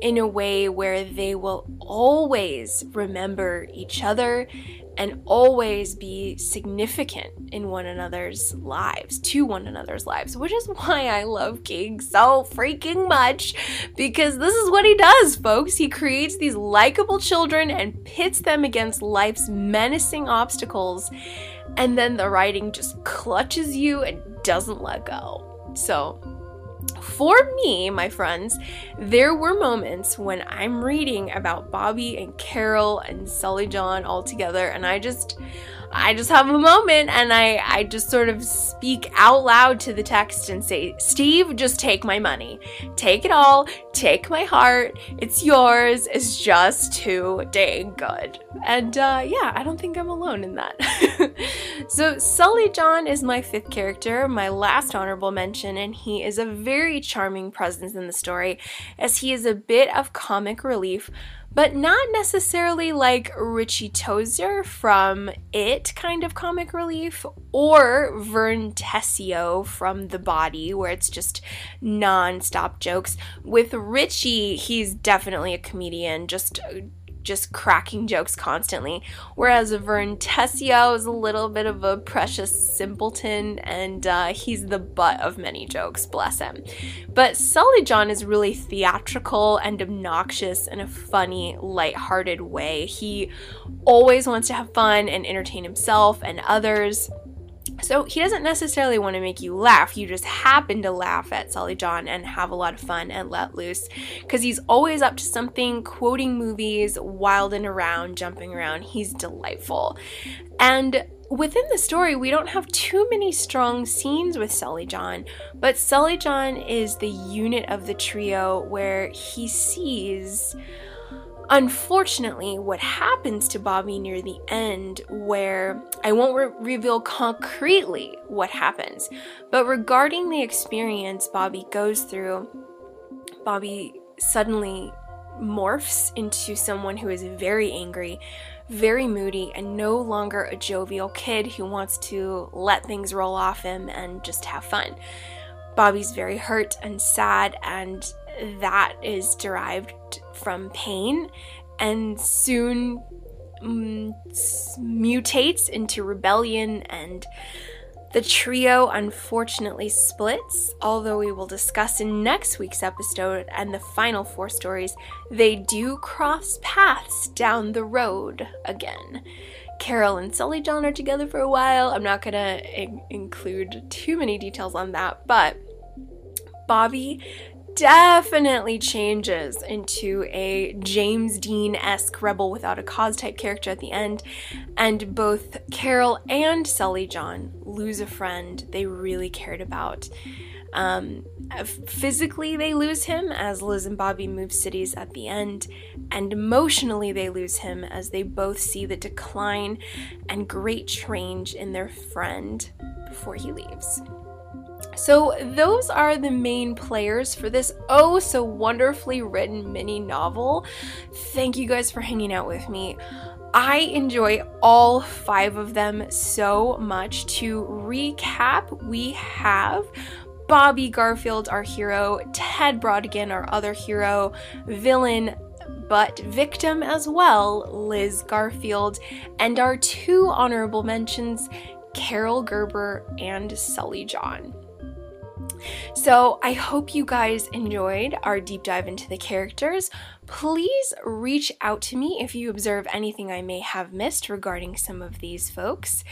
in a way where they will always remember each other and always be significant in one another's lives, to one another's lives, which is why I love King so freaking much because this is what he does, folks. He creates these likable children and pits them against life's menacing obstacles, and then the writing just clutches you and doesn't let go. So, for me, my friends, there were moments when I'm reading about Bobby and Carol and Sully John all together, and I just, I just have a moment and I, I just sort of speak out loud to the text and say, Steve, just take my money. Take it all. Take my heart. It's yours. It's just too dang good. And uh, yeah, I don't think I'm alone in that. so, Sully John is my fifth character, my last honorable mention, and he is a very charming presence in the story as he is a bit of comic relief but not necessarily like Richie Tozier from It kind of comic relief or Vern Tessio from The Body, where it's just non stop jokes. With Richie, he's definitely a comedian, just just cracking jokes constantly. Whereas Vern Tessio is a little bit of a precious simpleton and uh, he's the butt of many jokes, bless him. But Sully John is really theatrical and obnoxious in a funny, light-hearted way. He always wants to have fun and entertain himself and others. So he doesn't necessarily want to make you laugh. You just happen to laugh at Sully John and have a lot of fun and let loose because he's always up to something, quoting movies, wilding around, jumping around. He's delightful. And within the story, we don't have too many strong scenes with Sully John, but Sully John is the unit of the trio where he sees Unfortunately, what happens to Bobby near the end, where I won't re- reveal concretely what happens, but regarding the experience Bobby goes through, Bobby suddenly morphs into someone who is very angry, very moody, and no longer a jovial kid who wants to let things roll off him and just have fun. Bobby's very hurt and sad, and that is derived from pain and soon mm, mutates into rebellion and the trio unfortunately splits, although we will discuss in next week's episode and the final four stories, they do cross paths down the road again. Carol and Sully John are together for a while. I'm not gonna in- include too many details on that, but Bobby definitely changes into a James Dean esque rebel without a cause type character at the end. And both Carol and Sully John lose a friend they really cared about. Um, physically, they lose him as Liz and Bobby move cities at the end, and emotionally, they lose him as they both see the decline and great change in their friend before he leaves. So, those are the main players for this oh so wonderfully written mini novel. Thank you guys for hanging out with me. I enjoy all five of them so much. To recap, we have Bobby Garfield, our hero, Ted Brautigan, our other hero, villain, but victim as well, Liz Garfield, and our two honorable mentions, Carol Gerber and Sully John. So, I hope you guys enjoyed our deep dive into the characters. Please reach out to me if you observe anything I may have missed regarding some of these folks.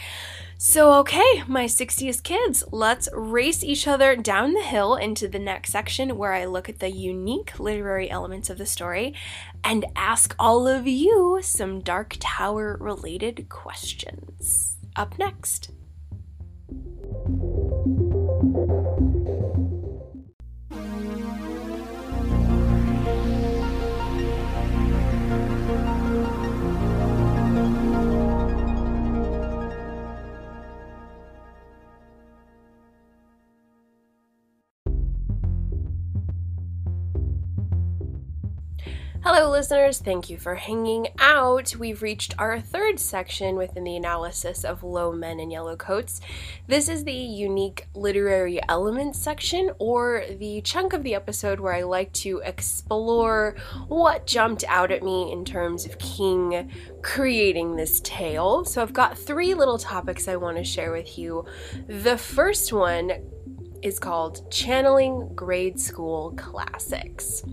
So, okay, my 60th kids, let's race each other down the hill into the next section where I look at the unique literary elements of the story and ask all of you some Dark Tower related questions. Up next. Hello, listeners. Thank you for hanging out. We've reached our third section within the analysis of Low Men in Yellow Coats. This is the unique literary elements section, or the chunk of the episode where I like to explore what jumped out at me in terms of King creating this tale. So I've got three little topics I want to share with you. The first one is called Channeling Grade School Classics.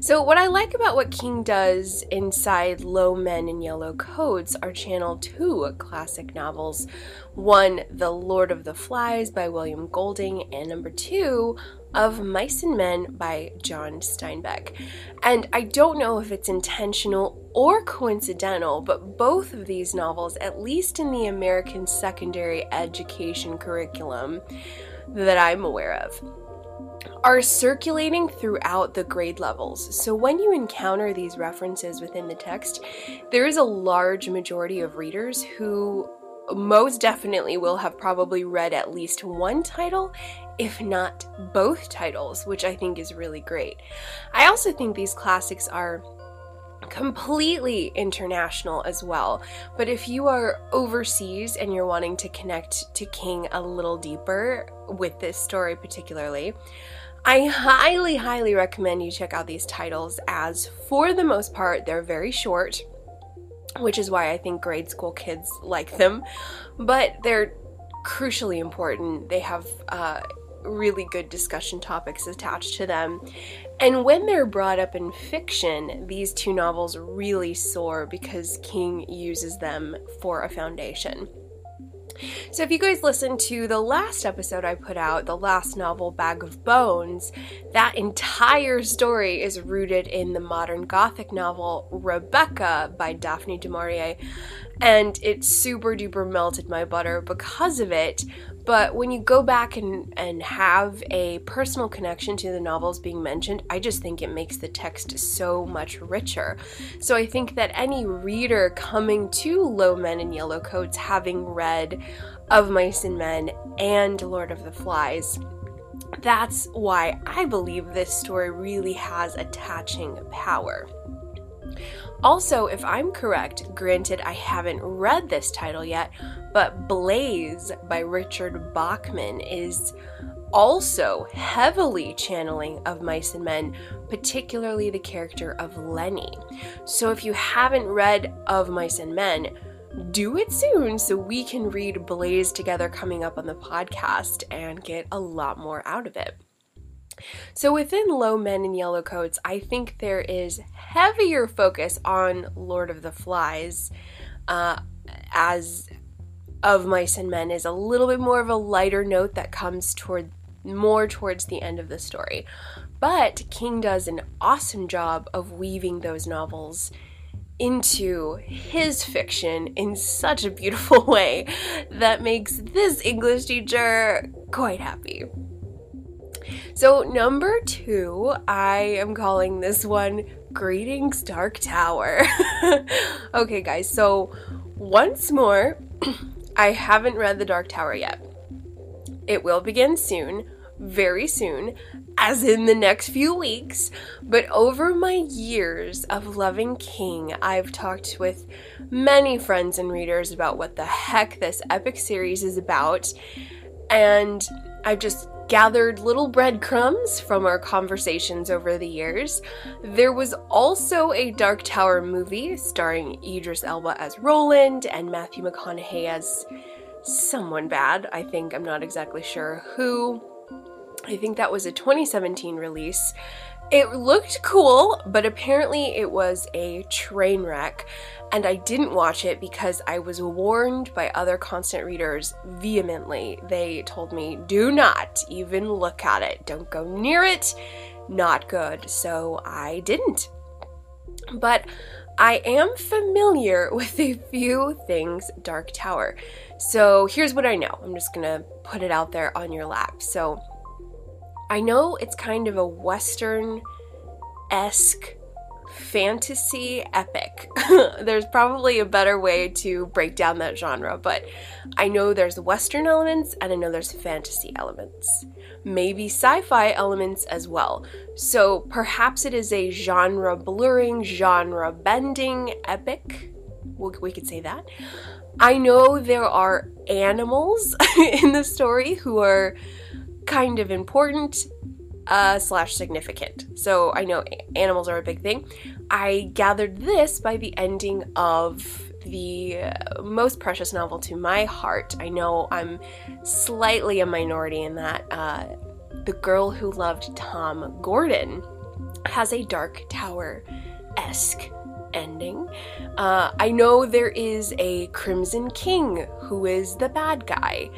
So, what I like about what King does inside Low Men in Yellow Coats are channel two classic novels. One, The Lord of the Flies by William Golding, and number two, of Mice and Men by John Steinbeck. And I don't know if it's intentional or coincidental, but both of these novels, at least in the American secondary education curriculum that I'm aware of, are circulating throughout the grade levels. So when you encounter these references within the text, there is a large majority of readers who most definitely will have probably read at least one title, if not both titles, which I think is really great. I also think these classics are completely international as well. But if you are overseas and you're wanting to connect to King a little deeper with this story, particularly, I highly, highly recommend you check out these titles, as for the most part, they're very short, which is why I think grade school kids like them, but they're crucially important. They have uh, really good discussion topics attached to them. And when they're brought up in fiction, these two novels really soar because King uses them for a foundation. So, if you guys listened to the last episode I put out, the last novel, Bag of Bones, that entire story is rooted in the modern Gothic novel Rebecca by Daphne du Maurier. And it super duper melted my butter because of it. But when you go back and, and have a personal connection to the novels being mentioned, I just think it makes the text so much richer. So I think that any reader coming to Low Men in Yellow Coats having read Of Mice and Men and Lord of the Flies, that's why I believe this story really has attaching power. Also, if I'm correct, granted I haven't read this title yet, but Blaze by Richard Bachman is also heavily channeling of Mice and Men, particularly the character of Lennie. So if you haven't read Of Mice and Men, do it soon so we can read Blaze together coming up on the podcast and get a lot more out of it. So within Low Men in Yellow Coats, I think there is heavier focus on Lord of the Flies, uh, as of Mice and Men is a little bit more of a lighter note that comes toward more towards the end of the story. But King does an awesome job of weaving those novels into his fiction in such a beautiful way that makes this English teacher quite happy. So, number two, I am calling this one Greetings Dark Tower. okay, guys, so once more, I haven't read The Dark Tower yet. It will begin soon, very soon, as in the next few weeks. But over my years of loving King, I've talked with many friends and readers about what the heck this epic series is about. And I've just gathered little breadcrumbs from our conversations over the years. There was also a Dark Tower movie starring Idris Elba as Roland and Matthew McConaughey as someone bad. I think, I'm not exactly sure who. I think that was a 2017 release. It looked cool, but apparently it was a train wreck, and I didn't watch it because I was warned by other constant readers vehemently. They told me, do not even look at it, don't go near it, not good. So I didn't. But I am familiar with a few things Dark Tower. So here's what I know. I'm just gonna put it out there on your lap. So I know it's kind of a Western esque fantasy epic. there's probably a better way to break down that genre, but I know there's Western elements and I know there's fantasy elements. Maybe sci fi elements as well. So perhaps it is a genre blurring, genre bending epic. We could say that. I know there are animals in the story who are kind of important uh, slash significant. So I know animals are a big thing. I gathered this by the ending of the uh, most precious novel to my heart. I know I'm slightly a minority in that. Uh, the Girl Who Loved Tom Gordon has a Dark Tower esque ending. Uh, I know there is a Crimson King who is the bad guy.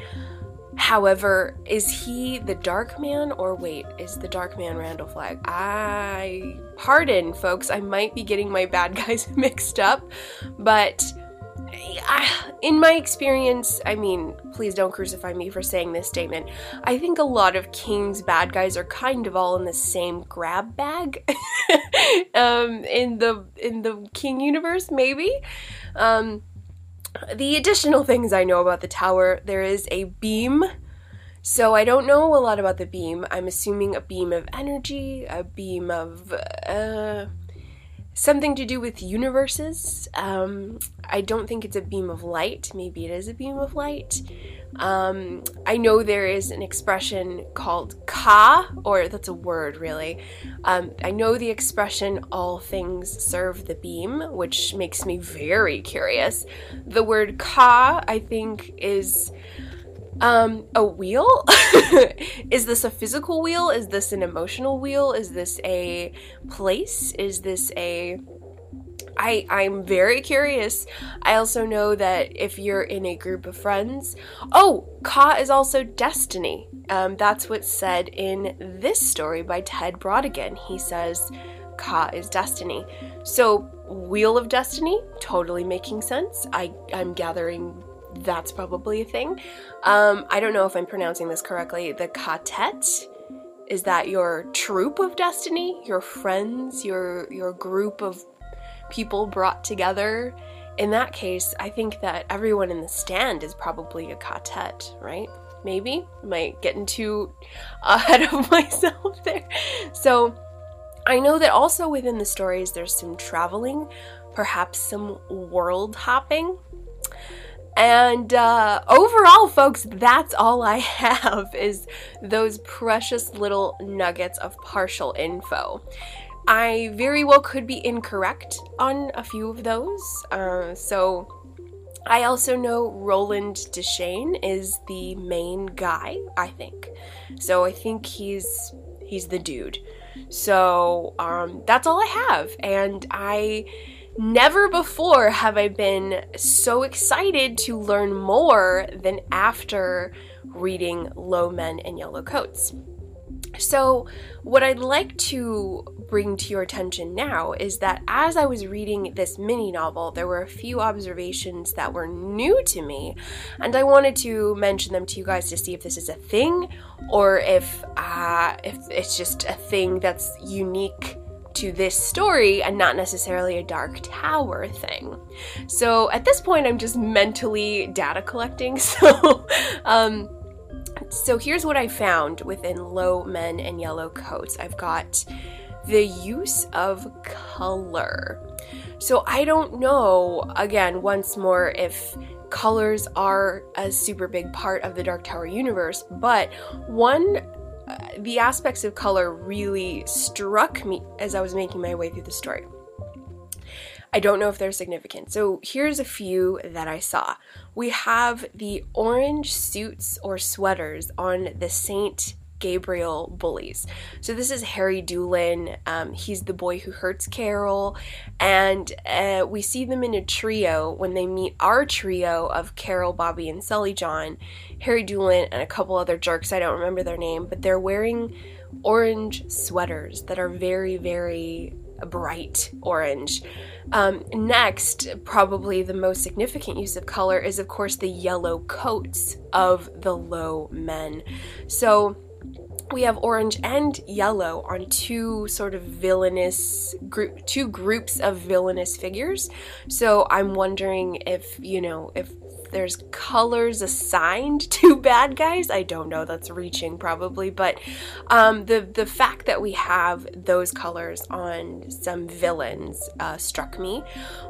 However, is he the Dark Man or wait, is the Dark Man Randall Flagg? I pardon, folks, I might be getting my bad guys mixed up, but in my experience, I mean, please don't crucify me for saying this statement. I think a lot of King's bad guys are kind of all in the same grab bag. um, in the in the King universe, maybe. Um, the additional things I know about the tower there is a beam. So I don't know a lot about the beam. I'm assuming a beam of energy, a beam of uh, something to do with universes. Um, I don't think it's a beam of light. Maybe it is a beam of light. Um, I know there is an expression called ka, or that's a word really. Um, I know the expression all things serve the beam, which makes me very curious. The word ka, I think, is um, a wheel? is this a physical wheel? Is this an emotional wheel? Is this a place? Is this a I, I'm very curious. I also know that if you're in a group of friends, oh, Ka is also destiny. Um, that's what's said in this story by Ted Brautigan. He says, Ka is destiny. So, Wheel of Destiny, totally making sense. I, I'm gathering that's probably a thing. Um, I don't know if I'm pronouncing this correctly. The ka-tet is that your troop of destiny, your friends, your your group of people brought together. In that case, I think that everyone in the stand is probably a ka-tet, right? Maybe. Am I getting too ahead of myself there? So, I know that also within the stories there's some traveling, perhaps some world hopping. And uh, overall, folks, that's all I have is those precious little nuggets of partial info. I very well could be incorrect on a few of those. Uh, so I also know Roland Deschain is the main guy, I think. So I think he's he's the dude. So um, that's all I have, and I never before have I been so excited to learn more than after reading Low Men in Yellow Coats. So, what I'd like to bring to your attention now is that as I was reading this mini novel, there were a few observations that were new to me, and I wanted to mention them to you guys to see if this is a thing or if uh, if it's just a thing that's unique to this story and not necessarily a Dark Tower thing. So at this point, I'm just mentally data collecting. So, um, so here's what I found within Low Men and Yellow Coats. I've got the use of color. So I don't know, again, once more, if colors are a super big part of the Dark Tower universe, but one the aspects of color really struck me as I was making my way through the story. I don't know if they're significant. So here's a few that I saw. We have the orange suits or sweaters on the Saint Gabriel bullies. So this is Harry Doolin. Um, he's the boy who hurts Carol, and uh, we see them in a trio when they meet our trio of Carol, Bobby, and Sully John. Harry Doolin and a couple other jerks. I don't remember their name, but they're wearing orange sweaters that are very, very bright orange. Um, next, probably the most significant use of color is, of course, the yellow coats of the low men. So we have orange and yellow on two sort of villainous group two groups of villainous figures so i'm wondering if you know if there's colors assigned to bad guys. I don't know, that's reaching probably, but um, the the fact that we have those colors on some villains uh, struck me.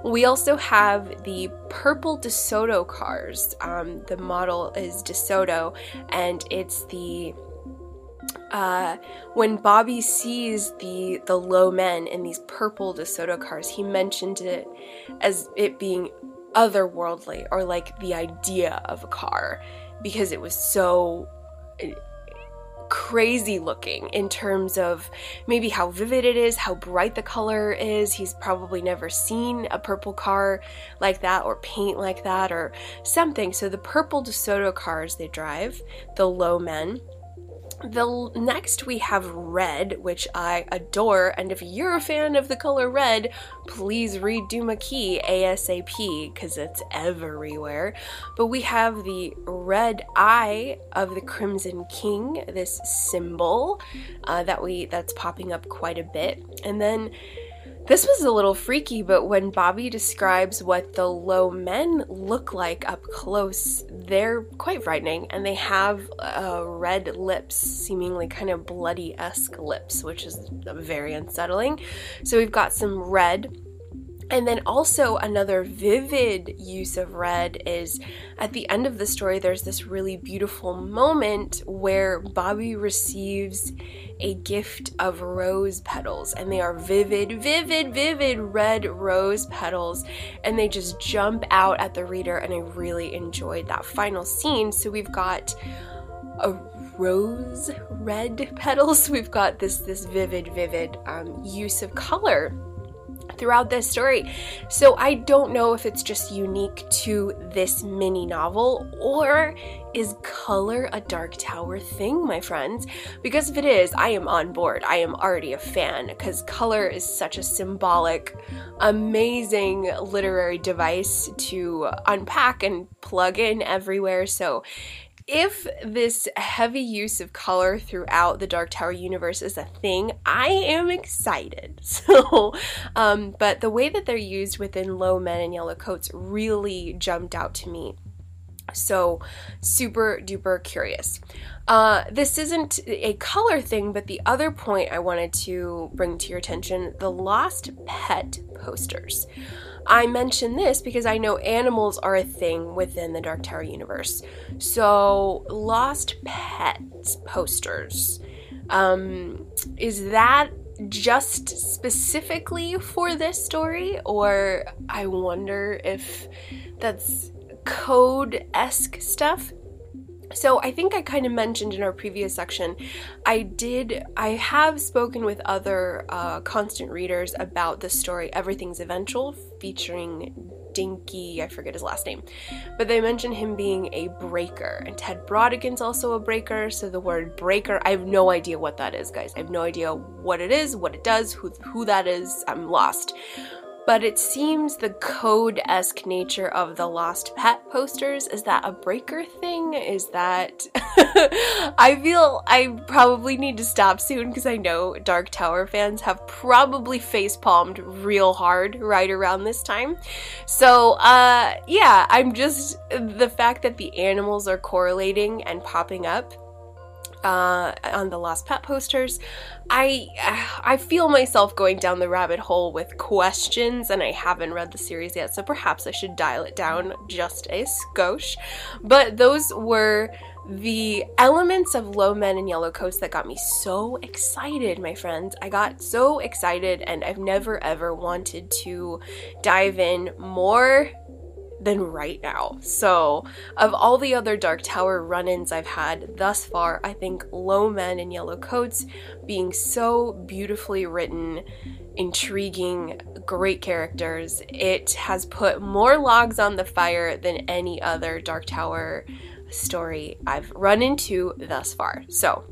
We also have the purple DeSoto cars. Um, the model is DeSoto, and it's the uh, when Bobby sees the the low men in these purple DeSoto cars, he mentioned it as it being otherworldly or like the idea of a car because it was so eh, crazy looking in terms of maybe how vivid it is, how bright the color is. He's probably never seen a purple car like that or paint like that or something. So the purple DeSoto cars they drive, the low men, the next we have red, which I adore, and if you're a fan of the color red, please read Duma Key ASAP because it's everywhere. But we have the red eye of the Crimson King, this symbol uh, that we that's popping up quite a bit, and then this was a little freaky, but when Bobby describes what the low men look like up close, they're quite frightening, and they have uh, red lips, seemingly kind of bloody esque lips, which is very unsettling. So we've got some red and then also another vivid use of red is at the end of the story, there's this really beautiful moment where Bobby receives a gift of rose petals, and they are vivid, vivid, vivid red rose petals, and they just jump out at the reader. And I really enjoyed that final scene. So we've got a rose red petals. We've got this this vivid, vivid um, use of color throughout this story. So I don't know if it's just unique to this mini novel or is color a Dark Tower thing, my friends? Because if it is, I am on board. I am already a fan because color is such a symbolic, amazing literary device to unpack and plug in everywhere. So if this heavy use of color throughout the Dark Tower universe is a thing, I am excited. So, um, but the way that they're used within Low Men and Yellow Coats really jumped out to me. So, super duper curious. Uh, this isn't a color thing, but the other point I wanted to bring to your attention the Lost Pet posters. I mention this because I know animals are a thing within the Dark Tower universe. So, Lost Pets posters. Um, is that just specifically for this story, or I wonder if that's code esque stuff? So I think I kind of mentioned in our previous section, I did, I have spoken with other uh, constant readers about the story Everything's Eventual, featuring Dinky, I forget his last name, but they mention him being a breaker, and Ted Brautigan's also a breaker. So the word breaker, I have no idea what that is, guys. I have no idea what it is, what it does, who who that is. I'm lost but it seems the code esque nature of the Lost Pet posters is that a breaker thing? Is that. I feel I probably need to stop soon because I know Dark Tower fans have probably face palmed real hard right around this time. So, uh, yeah, I'm just. The fact that the animals are correlating and popping up uh, on the Lost Pet posters. I I feel myself going down the rabbit hole with questions, and I haven't read the series yet, so perhaps I should dial it down just a skosh. But those were the elements of Low Men and Yellow Coats that got me so excited, my friends. I got so excited, and I've never ever wanted to dive in more than right now. So, of all the other Dark Tower run ins I've had thus far, I think Low Men and Yellow Coats being so beautifully written, intriguing, great characters, it has put more logs on the fire than any other Dark Tower story I've run into thus far. So,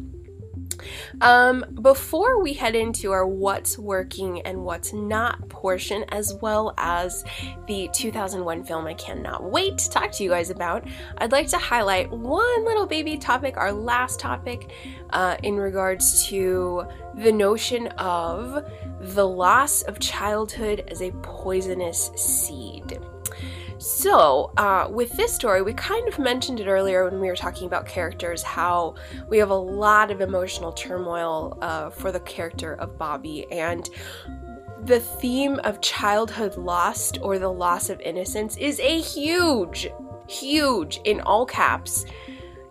um, before we head into our what's working and what's not portion, as well as the 2001 film I cannot wait to talk to you guys about, I'd like to highlight one little baby topic, our last topic, uh, in regards to the notion of the loss of childhood as a poisonous seed. So, uh, with this story, we kind of mentioned it earlier when we were talking about characters how we have a lot of emotional turmoil uh, for the character of Bobby, and the theme of childhood lost or the loss of innocence is a huge, huge, in all caps,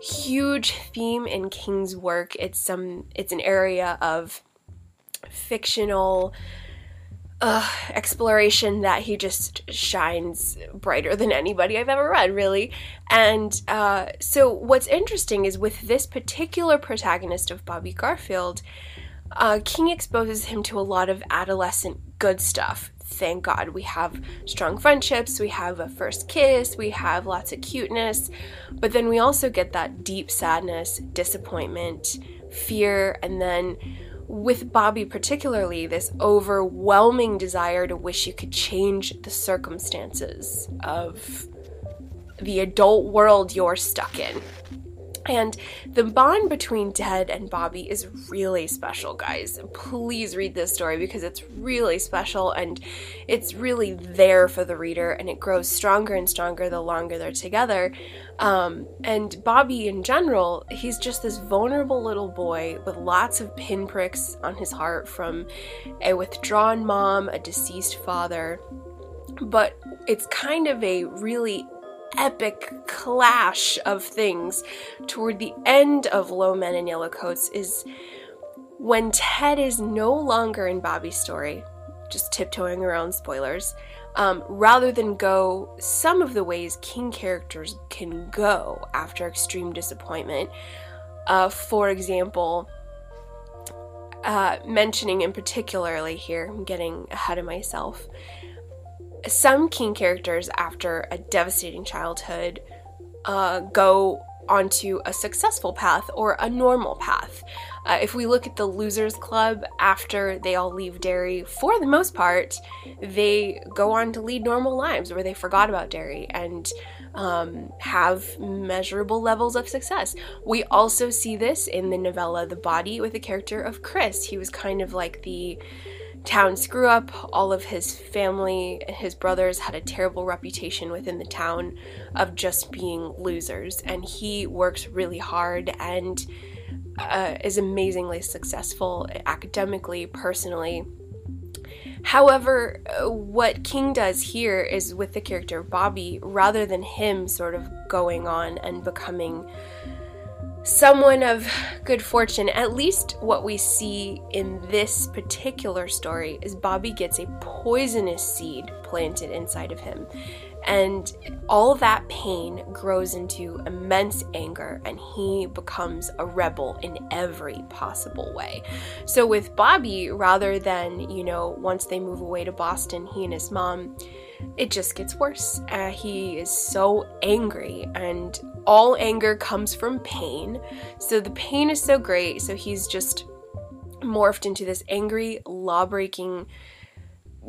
huge theme in King's work. It's some, it's an area of fictional uh, exploration that he just shines brighter than anybody I've ever read, really. And uh, so, what's interesting is with this particular protagonist of Bobby Garfield, uh, King exposes him to a lot of adolescent good stuff. Thank God. We have strong friendships, we have a first kiss, we have lots of cuteness, but then we also get that deep sadness, disappointment, fear, and then with Bobby, particularly, this overwhelming desire to wish you could change the circumstances of the adult world you're stuck in. And the bond between Ted and Bobby is really special, guys. Please read this story because it's really special and it's really there for the reader, and it grows stronger and stronger the longer they're together. Um, and Bobby, in general, he's just this vulnerable little boy with lots of pinpricks on his heart from a withdrawn mom, a deceased father. But it's kind of a really epic clash of things toward the end of Low Men and Yellow Coats is when Ted is no longer in Bobby's story, just tiptoeing around spoilers, um, rather than go some of the ways King characters can go after extreme disappointment. Uh, for example, uh, mentioning in particularly here, I'm getting ahead of myself. Some King characters, after a devastating childhood, uh, go onto a successful path or a normal path. Uh, if we look at the Losers Club, after they all leave Derry, for the most part, they go on to lead normal lives where they forgot about Derry and um, have measurable levels of success. We also see this in the novella The Body with the character of Chris. He was kind of like the town screw up. All of his family, his brothers had a terrible reputation within the town of just being losers, and he works really hard and uh, is amazingly successful academically, personally. However, what King does here is with the character Bobby, rather than him sort of going on and becoming someone of good fortune, at least what we see in this particular story is Bobby gets a poisonous seed planted inside of him. And all that pain grows into immense anger, and he becomes a rebel in every possible way. So, with Bobby, rather than, you know, once they move away to Boston, he and his mom, it just gets worse. Uh, he is so angry, and all anger comes from pain. So the pain is so great. So he's just morphed into this angry, law breaking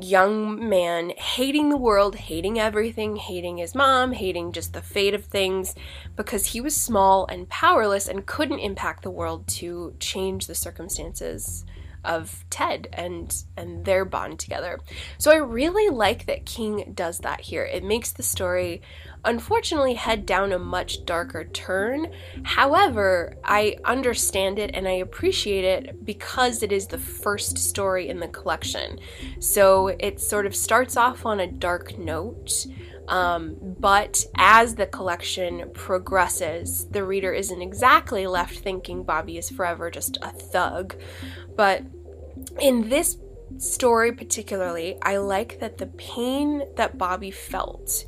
young man, hating the world, hating everything, hating his mom, hating just the fate of things, because he was small and powerless and couldn't impact the world to change the circumstances of Ted and and their bond together. So I really like that King does that here. It makes the story unfortunately head down a much darker turn. However, I understand it and I appreciate it because it is the first story in the collection. So it sort of starts off on a dark note. Um, but as the collection progresses, the reader isn't exactly left thinking Bobby is forever just a thug. But in this story, particularly, I like that the pain that Bobby felt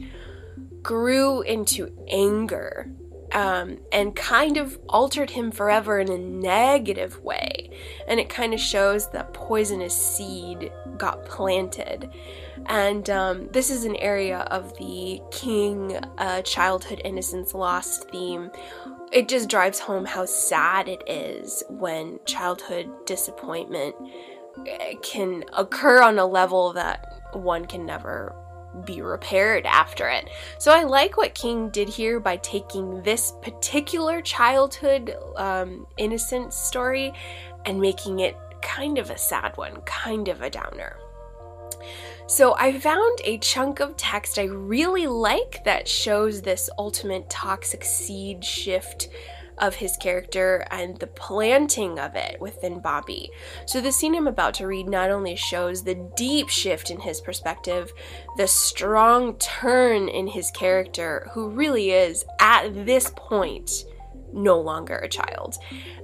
grew into anger um, and kind of altered him forever in a negative way. And it kind of shows that poisonous seed got planted. And um, this is an area of the King uh, childhood innocence lost theme. It just drives home how sad it is when childhood disappointment eh, can occur on a level that one can never be repaired after it. So I like what King did here by taking this particular childhood um, innocence story and making it kind of a sad one, kind of a downer. So I found a chunk of text I really like that shows this ultimate toxic seed shift of his character and the planting of it within Bobby. So, the scene I'm about to read not only shows the deep shift in his perspective, the strong turn in his character, who really is, at this point, no longer a child.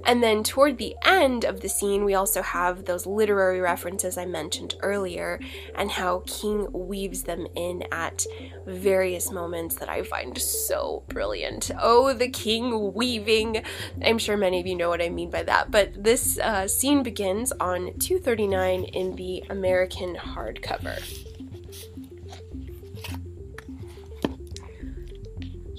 And then toward the end of the scene, we also have those literary references I mentioned earlier and how King weaves them in at various moments that I find so brilliant. Oh, the King weaving! I'm sure many of you know what I mean by that, but this uh, scene begins on 239 in the American hardcover.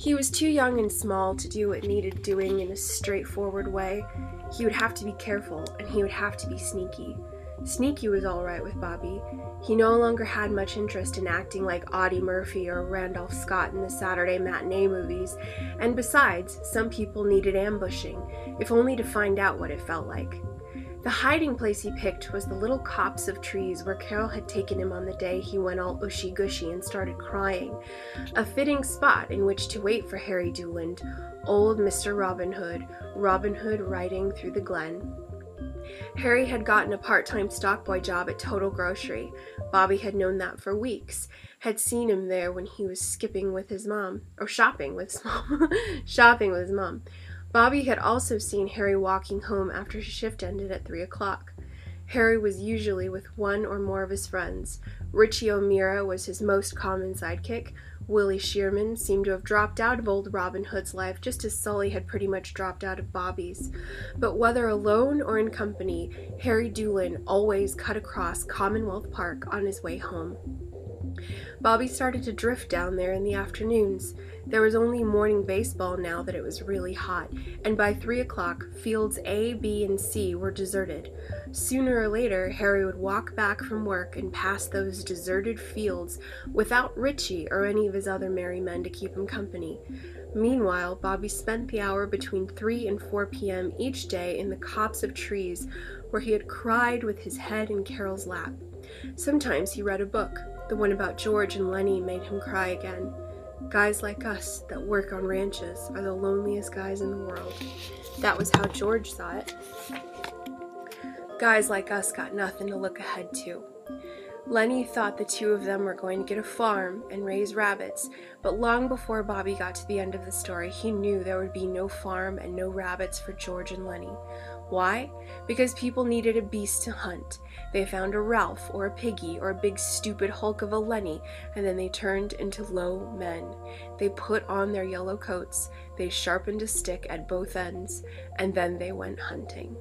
He was too young and small to do what needed doing in a straightforward way. He would have to be careful, and he would have to be sneaky. Sneaky was all right with Bobby. He no longer had much interest in acting like Audie Murphy or Randolph Scott in the Saturday matinee movies, and besides, some people needed ambushing, if only to find out what it felt like. The hiding place he picked was the little copse of trees where Carol had taken him on the day he went all ushy gushy and started crying. A fitting spot in which to wait for Harry Doolin, old Mr. Robin Hood, Robin Hood riding through the glen. Harry had gotten a part time stockboy job at Total Grocery. Bobby had known that for weeks, had seen him there when he was skipping with his mom, or shopping with his mom, shopping with his mom. Bobby had also seen Harry walking home after his shift ended at three o'clock. Harry was usually with one or more of his friends. Richie O'Meara was his most common sidekick, Willie Shearman seemed to have dropped out of old Robin Hood's life just as Sully had pretty much dropped out of Bobby's. But whether alone or in company, Harry Doolin always cut across Commonwealth Park on his way home. Bobby started to drift down there in the afternoons. There was only morning baseball now that it was really hot, and by three o'clock, fields A, B, and C were deserted. Sooner or later, Harry would walk back from work and pass those deserted fields without Richie or any of his other merry men to keep him company. Meanwhile, Bobby spent the hour between 3 and 4 p.m. each day in the copse of trees where he had cried with his head in Carol's lap. Sometimes he read a book. The one about George and Lennie made him cry again. Guys like us that work on ranches are the loneliest guys in the world. That was how George saw it. Guys like us got nothing to look ahead to. Lennie thought the two of them were going to get a farm and raise rabbits, but long before Bobby got to the end of the story, he knew there would be no farm and no rabbits for George and Lennie. Why? Because people needed a beast to hunt. They found a Ralph or a Piggy or a big stupid hulk of a Lennie, and then they turned into low men. They put on their yellow coats, they sharpened a stick at both ends, and then they went hunting.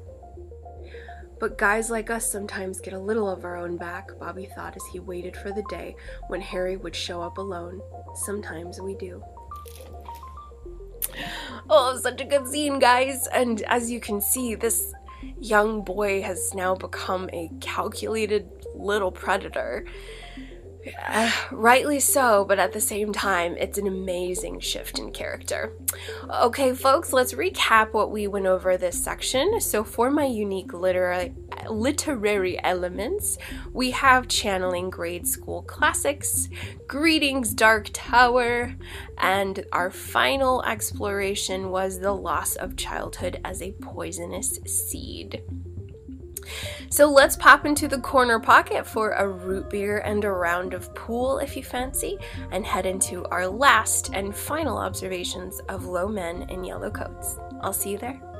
But guys like us sometimes get a little of our own back, Bobby thought as he waited for the day when Harry would show up alone. Sometimes we do. Oh, such a good scene, guys! And as you can see, this young boy has now become a calculated little predator. Uh, rightly so, but at the same time, it's an amazing shift in character. Okay, folks, let's recap what we went over this section. So, for my unique literary, literary elements, we have channeling grade school classics, greetings, Dark Tower, and our final exploration was the loss of childhood as a poisonous seed. So let's pop into the corner pocket for a root beer and a round of pool if you fancy, and head into our last and final observations of low men in yellow coats. I'll see you there.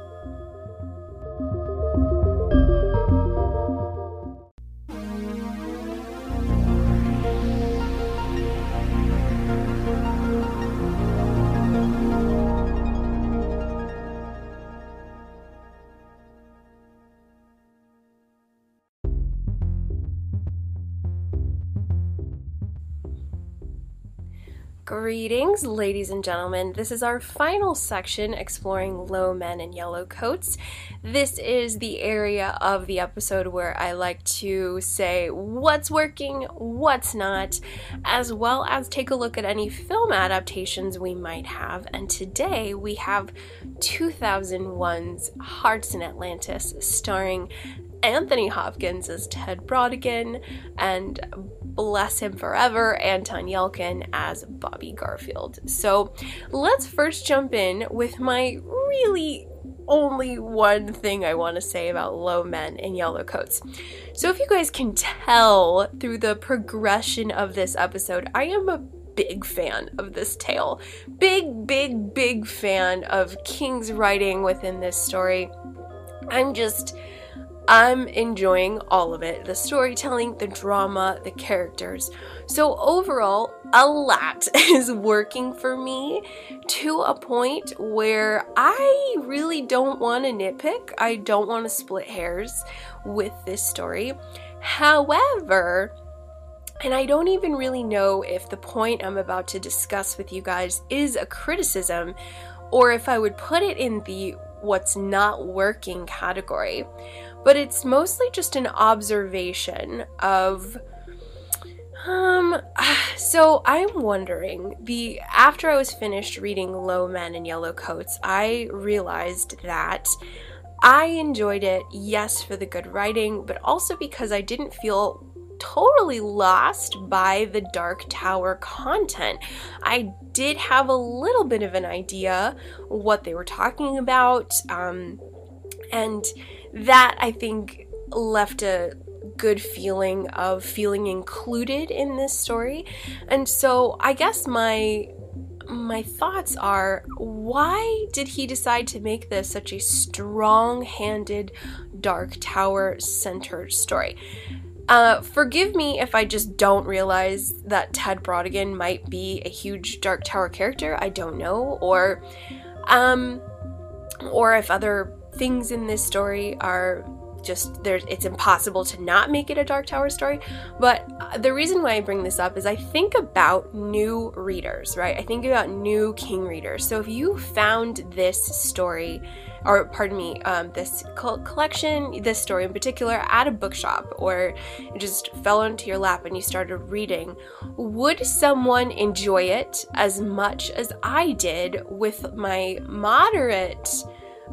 Greetings, ladies and gentlemen. This is our final section exploring low men in yellow coats. This is the area of the episode where I like to say what's working, what's not, as well as take a look at any film adaptations we might have. And today we have 2001's Hearts in Atlantis, starring Anthony Hopkins as Ted Brautigan and bless him forever, Anton Yelchin as Bobby Garfield. So let's first jump in with my really only one thing I want to say about low men in yellow coats. So, if you guys can tell through the progression of this episode, I am a big fan of this tale. Big, big, big fan of King's writing within this story. I'm just I'm enjoying all of it the storytelling, the drama, the characters. So, overall, a lot is working for me to a point where I really don't want to nitpick. I don't want to split hairs with this story. However, and I don't even really know if the point I'm about to discuss with you guys is a criticism or if I would put it in the what's not working category but it's mostly just an observation of um so I'm wondering the after I was finished reading Low Men in Yellow Coats, I realized that I enjoyed it, yes, for the good writing, but also because I didn't feel totally lost by the Dark Tower content. I did have a little bit of an idea what they were talking about, um, and that I think left a good feeling of feeling included in this story. And so I guess my my thoughts are why did he decide to make this such a strong-handed dark tower centered story? Uh, forgive me if I just don't realize that Ted Brautigan might be a huge Dark Tower character. I don't know, or, um, or if other things in this story are just there's it's impossible to not make it a dark tower story. But uh, the reason why i bring this up is i think about new readers right? I think about new king readers. So if you found this story or pardon me um, this collection this story in particular at a bookshop or it just fell into your lap and you started reading would someone enjoy it as much as i did with my moderate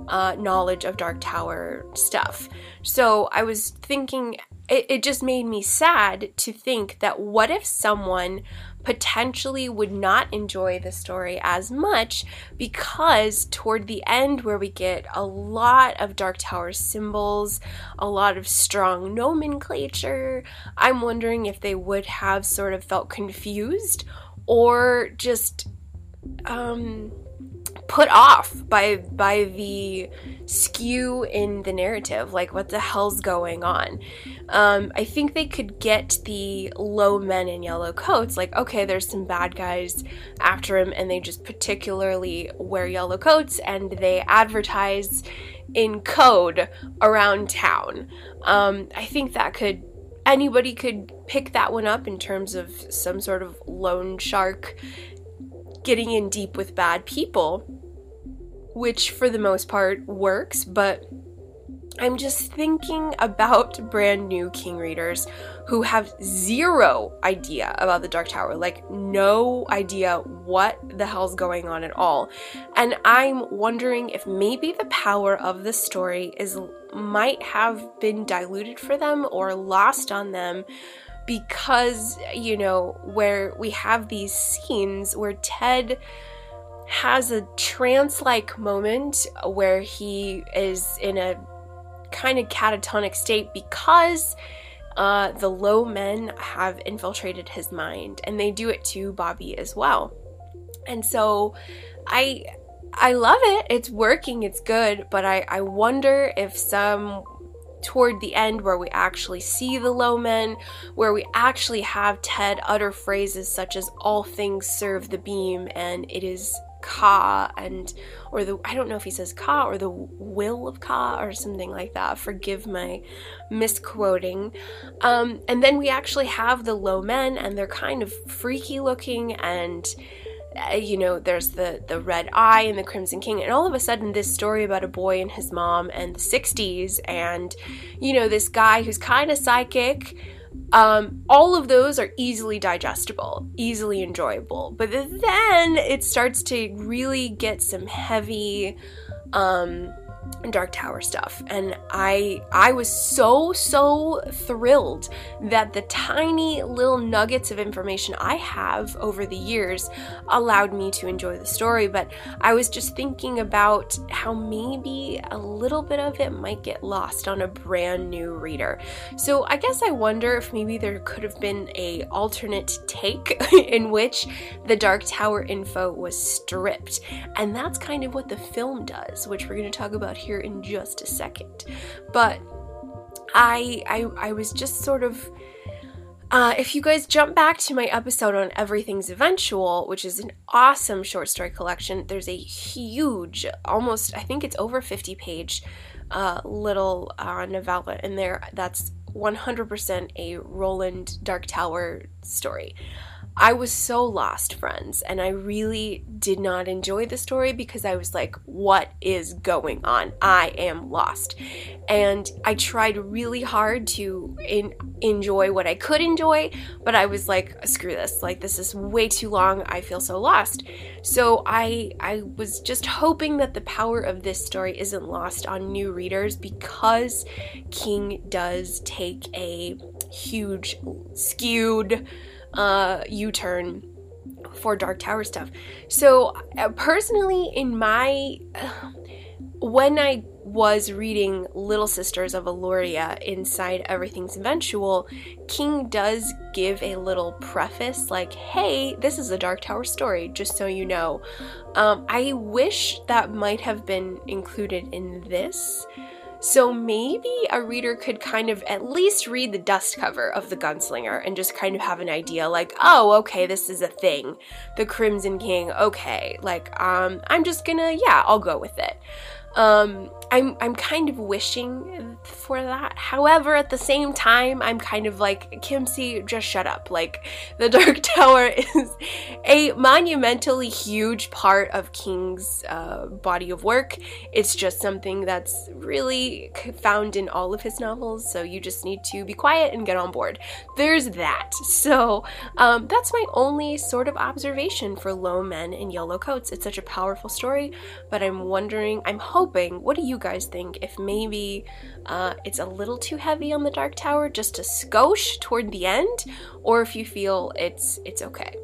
uh, knowledge of Dark Tower stuff. So I was thinking, it, it just made me sad to think that what if someone potentially would not enjoy the story as much because toward the end, where we get a lot of Dark Tower symbols, a lot of strong nomenclature, I'm wondering if they would have sort of felt confused or just um put off by by the skew in the narrative like what the hell's going on. Um, i think they could get the low men in yellow coats like okay there's some bad guys after him and they just particularly wear yellow coats and they advertise in code around town. Um, i think that could anybody could pick that one up in terms of some sort of loan shark getting in deep with bad people, which for the most part works, but I'm just thinking about brand new King readers who have zero idea about the Dark Tower, like no idea what the hell's going on at all. And I'm wondering if maybe the power of the story is might have been diluted for them or lost on them because, you know, where we have these scenes where Ted has a trance like moment where he is in a kind of catatonic state because uh, the low men have infiltrated his mind and they do it to Bobby as well. And so I I love it. It's working, it's good, but I, I wonder if some toward the end where we actually see the low men, where we actually have Ted utter phrases such as all things serve the beam and it is Ka and or the I don't know if he says Ka or the will of Ka or something like that. Forgive my misquoting. Um, and then we actually have the low men and they're kind of freaky looking and you know, there's the the red eye and the Crimson King, and all of a sudden, this story about a boy and his mom and the '60s, and you know, this guy who's kind of psychic. Um, all of those are easily digestible, easily enjoyable, but then it starts to really get some heavy. Um, Dark Tower stuff. And I I was so so thrilled that the tiny little nuggets of information I have over the years allowed me to enjoy the story, but I was just thinking about how maybe a little bit of it might get lost on a brand new reader. So I guess I wonder if maybe there could have been a alternate take in which the Dark Tower info was stripped. And that's kind of what the film does, which we're going to talk about here in just a second. But I I, I was just sort of uh, if you guys jump back to my episode on Everything's Eventual, which is an awesome short story collection, there's a huge, almost, I think it's over 50 page uh, little uh, novella in there that's 100% a Roland Dark Tower story. I was so lost, friends, and I really did not enjoy the story because I was like, what is going on? I am lost. And I tried really hard to in- enjoy what I could enjoy, but I was like, screw this. Like this is way too long. I feel so lost. So I I was just hoping that the power of this story isn't lost on new readers because King does take a huge skewed uh, U turn for Dark Tower stuff. So, uh, personally, in my. When I was reading Little Sisters of Eluria inside Everything's Eventual, King does give a little preface like, hey, this is a Dark Tower story, just so you know. Um, I wish that might have been included in this So maybe a reader could kind of at least read the dust cover of The Gunslinger and just kind of have an idea like, oh, okay, this is a thing. The Crimson King, okay. Like, um, I'm just gonna, yeah, I'll go with it. Um, I'm I'm kind of wishing for that. However, at the same time, I'm kind of like Kim C., just shut up. Like the Dark Tower is a monumentally huge part of King's uh, body of work. It's just something that's really found in all of his novels. So you just need to be quiet and get on board. There's that. So um, that's my only sort of observation for Low Men in Yellow Coats. It's such a powerful story, but I'm wondering, I'm hoping, what do you guys think if maybe uh, it's a little too heavy on the Dark Tower, just a skosh toward the end, or if you feel it's it's okay.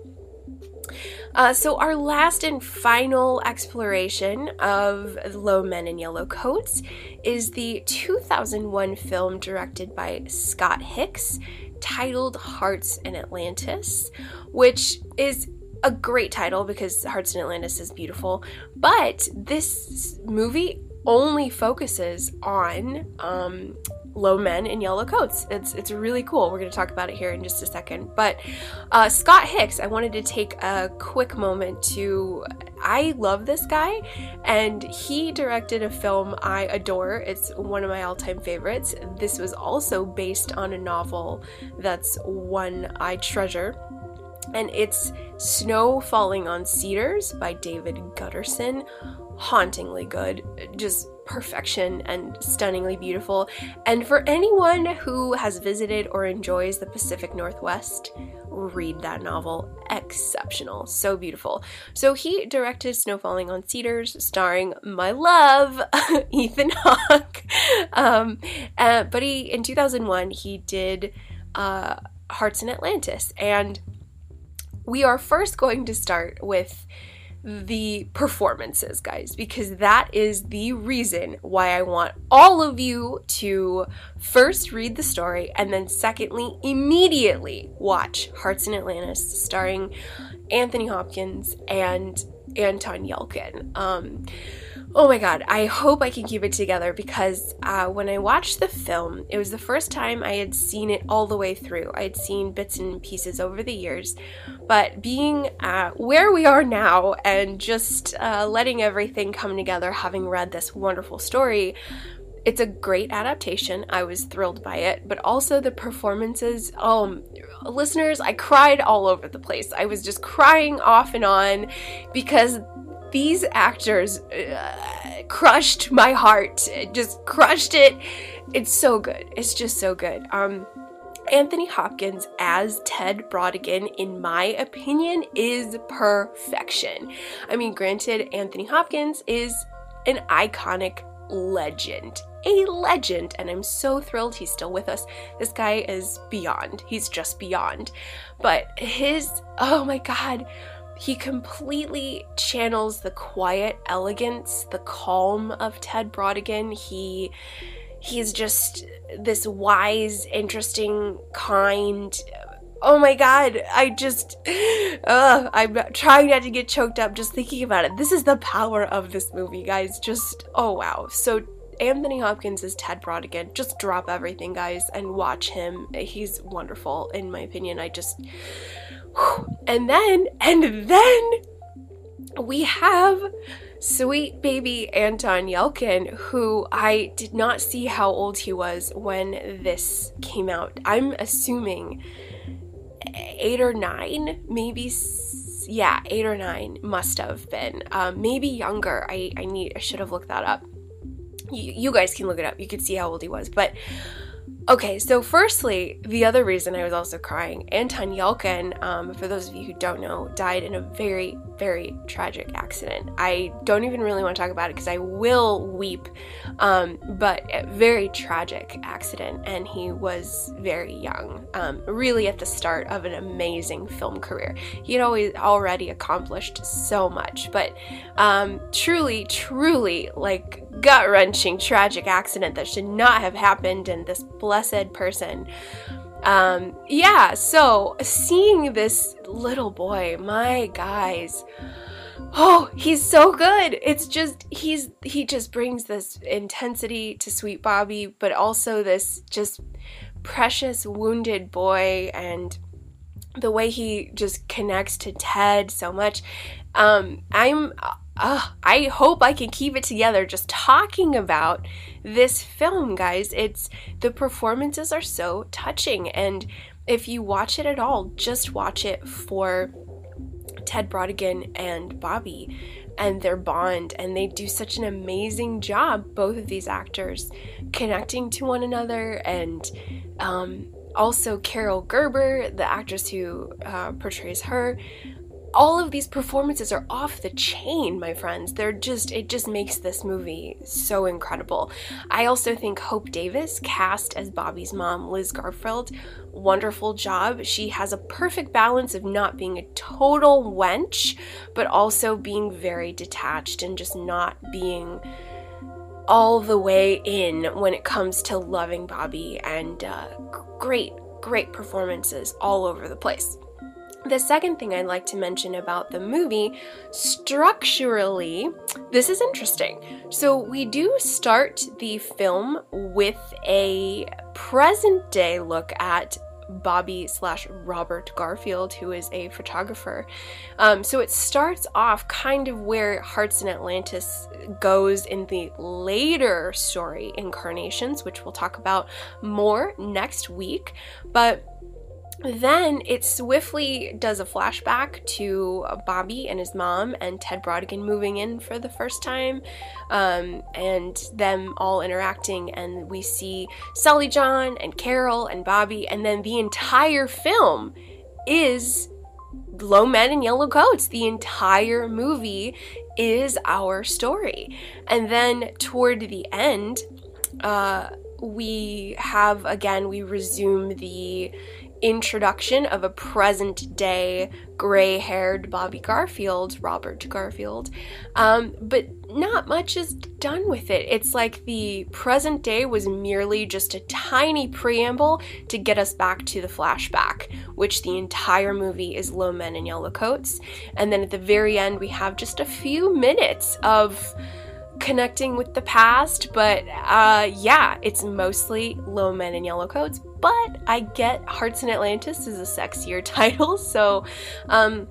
Uh, so, our last and final exploration of Low Men in Yellow Coats is the 2001 film directed by Scott Hicks titled Hearts in Atlantis, which is a great title because Hearts in Atlantis is beautiful. But this movie only focuses on um, low men in yellow coats. It's it's really cool. We're going to talk about it here in just a second. But uh, Scott Hicks, I wanted to take a quick moment to. I love this guy, and he directed a film I adore. It's one of my all-time favorites. This was also based on a novel that's one I treasure and it's Snow Falling on Cedars by David Guterson hauntingly good, just perfection and stunningly beautiful. And for anyone who has visited or enjoys the Pacific Northwest, read that novel. Exceptional. So beautiful. So he directed Snow Falling on Cedars, starring my love, Ethan Hawke. Um, uh, but he, in 2001, he did uh, Hearts in Atlantis. And we are first going to start with the performances, guys, because that is the reason why I want all of you to first read the story and then, secondly, immediately watch Hearts in Atlantis starring Anthony Hopkins and Anton Yelchin. Um, Oh my god, I hope I can keep it together because uh, when I watched the film, it was the first time I had seen it all the way through. I had seen bits and pieces over the years, but being uh, where we are now and just uh, letting everything come together, having read this wonderful story, it's a great adaptation. I was thrilled by it, but also the performances. Um, listeners, I cried all over the place. I was just crying off and on because these actors uh, crushed my heart. Just crushed it. It's so good. It's just so good. Um, Anthony Hopkins as Ted Brautigan, in my opinion, is perfection. I mean, granted, Anthony Hopkins is an iconic legend. A legend, and I'm so thrilled he's still with us. This guy is beyond. He's just beyond. But his, oh my god, he completely channels the quiet elegance, the calm of Ted Brautigan. He he's just this wise, interesting, kind. Oh my god, I just uh, I'm trying not to get choked up just thinking about it. This is the power of this movie, guys. Just oh wow. So Anthony Hopkins is Ted Brautigan. Just drop everything, guys, and watch him. He's wonderful, in my opinion. I just and then, and then we have sweet baby Anton Yelchin, who I did not see how old he was when this came out. I'm assuming eight or nine, maybe. Yeah, eight or nine must have been. Um, maybe younger. I, I need. I should have looked that up. You, you guys can look it up. You can see how old he was, but Okay, so firstly, the other reason I was also crying, Anton Yelchin, um, for those of you who don't know, died in a very, very tragic accident. I don't even really want to talk about it because I will weep, um, but a very tragic accident, and he was very young, um, really at the start of an amazing film career. He had always already accomplished so much, but um, truly, truly, like gut wrenching, tragic accident that should not have happened, and this blessed person. Um, yeah, so seeing this little boy, my guys, oh, he's so good. It's just he's he just brings this intensity to Sweet Bobby, but also this just precious wounded boy and the way he just connects to Ted so much. Um, I'm uh, I hope I can keep it together just talking about this film, guys. It's the performances are so touching, and if you watch it at all, just watch it for Ted Brautigan and Bobby and their bond, and they do such an amazing job, both of these actors, connecting to one another and um, also Carol Gerber, the actress who uh, portrays her, all of these performances are off the chain, my friends. They're just, it just makes this movie so incredible. I also think Hope Davis, cast as Bobby's mom, Liz Garfield, wonderful job. She has a perfect balance of not being a total wench, but also being very detached and just not being all the way in when it comes to loving Bobby and uh, great, great performances all over the place. The second thing I'd like to mention about the movie, structurally, this is interesting. So, we do start the film with a present day look at Bobby slash Robert Garfield, who is a photographer. Um, so it starts off kind of where Hearts in Atlantis goes in the later story incarnations, which we'll talk about more next week. But then it swiftly does a flashback to Bobby and his mom and Ted Brautigan moving in for the first time, um, and them all interacting. And we see Sully John and Carol and Bobby, and then the entire film is Low Men in Yellow Coats. The entire movie is our story. And then toward the end, uh, we have again, we resume the introduction of a present day gray haired Bobby Garfield, Robert Garfield, um, but not much is done with it. It's like the present day was merely just a tiny preamble to get us back to the flashback, which the entire movie is low men in yellow coats. And then at the very end, we have just a few minutes of connecting with the past, but uh, yeah, it's mostly low men in yellow coats. But I get Hearts in Atlantis is a sexier title, so um,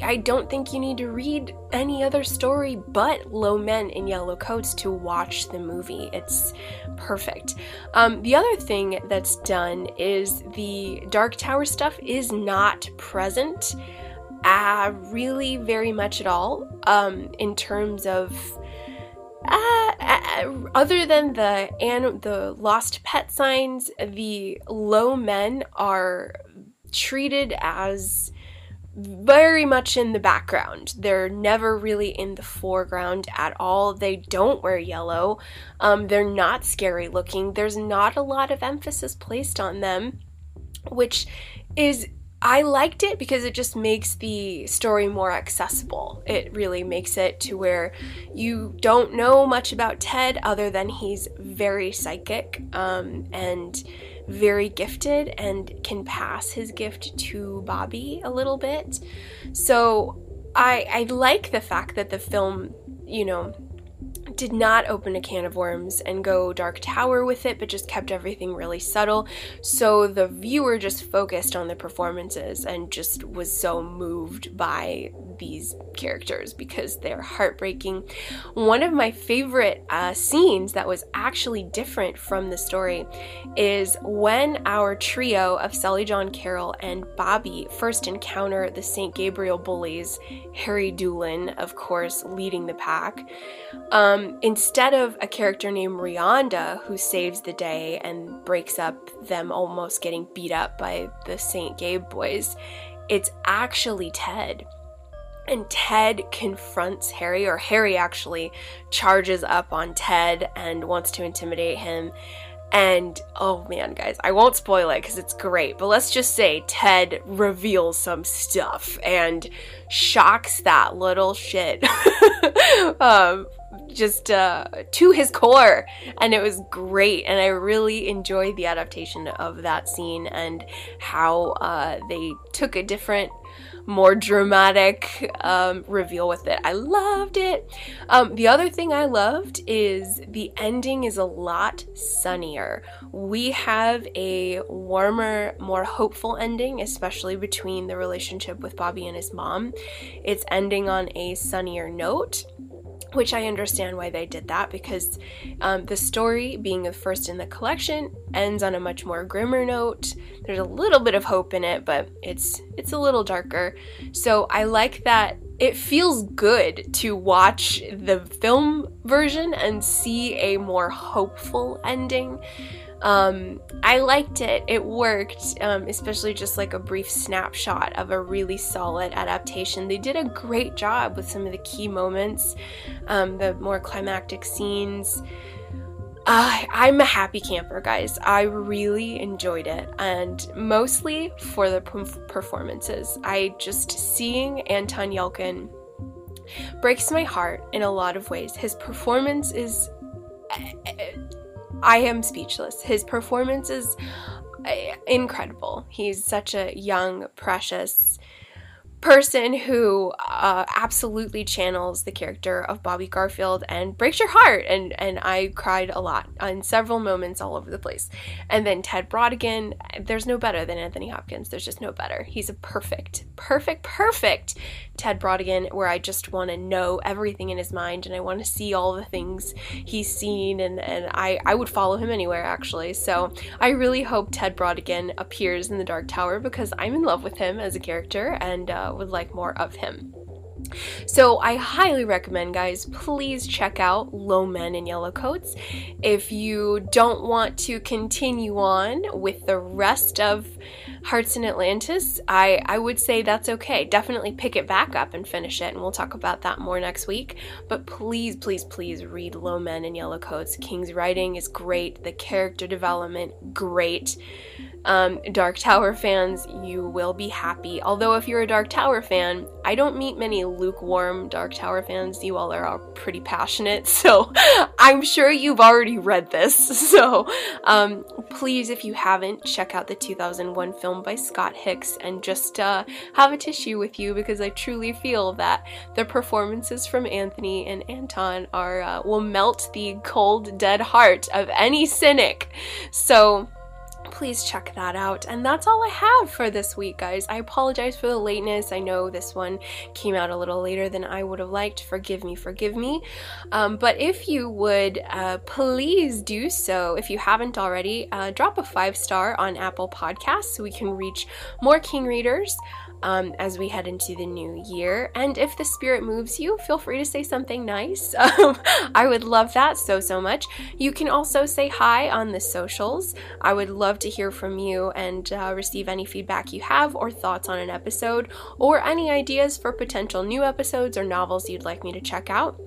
I don't think you need to read any other story but Low Men in Yellow Coats to watch the movie. It's perfect. Um, the other thing that's done is the Dark Tower stuff is not present uh, really very much at all um, in terms of uh, uh, other than the and the lost pet signs, the low men are treated as very much in the background. They're never really in the foreground at all. They don't wear yellow. Um, they're not scary looking. There's not a lot of emphasis placed on them, which is I liked it because it just makes the story more accessible. It really makes it to where you don't know much about Ted other than he's very psychic um, and very gifted and can pass his gift to Bobby a little bit. So I, I like the fact that the film, you know, did not open a can of worms and go Dark Tower with it, but just kept everything really subtle. So the viewer just focused on the performances and just was so moved by these characters because they're heartbreaking. One of my favorite uh, scenes that was actually different from the story is when our trio of Sully John Carol and Bobby first encounter the St. Gabriel bullies, Harry Doolin, of course, leading the pack. Um, instead of a character named Rionda who saves the day and breaks up them almost getting beat up by the St. Gabe boys, it's actually Ted. And Ted confronts Harry, or Harry actually charges up on Ted and wants to intimidate him. And oh man, guys, I won't spoil it because it's great, but let's just say Ted reveals some stuff and shocks that little shit um, just uh, to his core. And it was great. And I really enjoyed the adaptation of that scene and how uh, they took a different more dramatic um, reveal with it. I loved it. Um, the other thing I loved is the ending is a lot sunnier. We have a warmer, more hopeful ending, especially between the relationship with Bobby and his mom. It's ending on a sunnier note which I understand why they did that because um, the story, being the first in the collection, ends on a much more grimmer note. There's a little bit of hope in it, but it's it's a little darker. So I like that it feels good to watch the film version and see a more hopeful ending. Um, I liked it. It worked, um, especially just like a brief snapshot of a really solid adaptation. They did a great job with some of the key moments, um, the more climactic scenes. Uh, I'm a happy camper, guys. I really enjoyed it, and mostly for the performances. I just seeing Anton Yelchin breaks my heart in a lot of ways. His performance is eh, eh, I am speechless. His performance is uh, incredible. He's such a young, precious person who uh, absolutely channels the character of Bobby Garfield and breaks your heart. And, and I cried a lot on several moments all over the place. And then Ted Brautigan, there's no better than Anthony Hopkins. There's just no better. He's a perfect, perfect, perfect Ted Brautigan, where I just want to know everything in his mind and I want to see all the things he's seen. And, and I, I would follow him anywhere, actually. So I really hope Ted Brautigan appears in The Dark Tower because I'm in love with him as a character and uh, would like more of him. So I highly recommend, guys, please check out Low Men in Yellow Coats. If you don't want to continue on with the rest of Hearts in Atlantis, I, I would say that's okay. Definitely pick it back up and finish it, and we'll talk about that more next week. But please, please, please read Low Men in Yellow Coats. King's writing is great, the character development, great. Um, Dark Tower fans, you will be happy. Although, if you're a Dark Tower fan, I don't meet many lukewarm Dark Tower fans. You all are all pretty passionate, so I'm sure you've already read this. So, um, please, if you haven't, check out the 2001 film by Scott Hicks and just uh, have a tissue with you because I truly feel that the performances from Anthony and Anton are uh, will melt the cold, dead heart of any cynic. So, please check that out. And that's all I have for this week, guys. I apologize for the lateness. I know this one came out a little later than I would have liked. Forgive me, forgive me. Um, but if you would uh, please do so, if you haven't already, uh, drop a five star on Apple Podcasts so we can reach more King readers um, as we head into the new year. And if the spirit moves you, feel free to say something nice. Um, I would love that so, so much. You can also say hi on the socials. I would love to hear from you and uh, receive any feedback you have or thoughts on an episode or any ideas for potential new episodes or novels you'd like me to check out.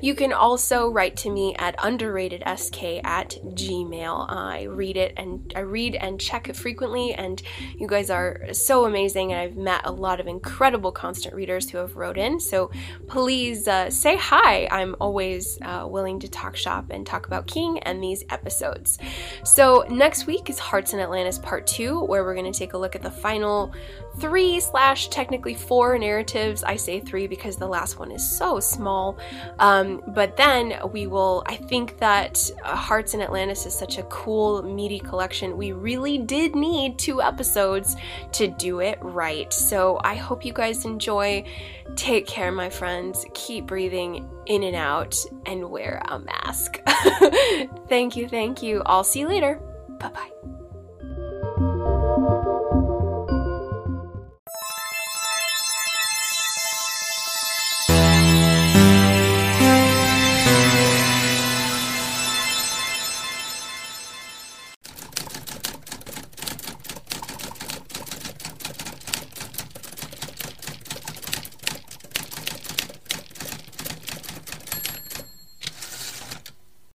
You can also write to me at underratedsk at gmail. I read it and I read and check it frequently, and you guys are so amazing. And I've met a lot of incredible constant readers who have wrote in. So please uh, say hi. I'm always uh, willing to talk shop and talk about King and these episodes. So next week is Hearts in Atlantis Part 2, where we're going to take a look at the final three slash technically four narratives. I say three because the last one is so small. Um, but then we will, I think that uh, Hearts in Atlantis is such a cool, meaty collection. We really did need two episodes to do it right. So I hope you guys enjoy. Take care, my friends. Keep breathing in and out and wear a mask. thank you, thank you. I'll see you later. Bye bye.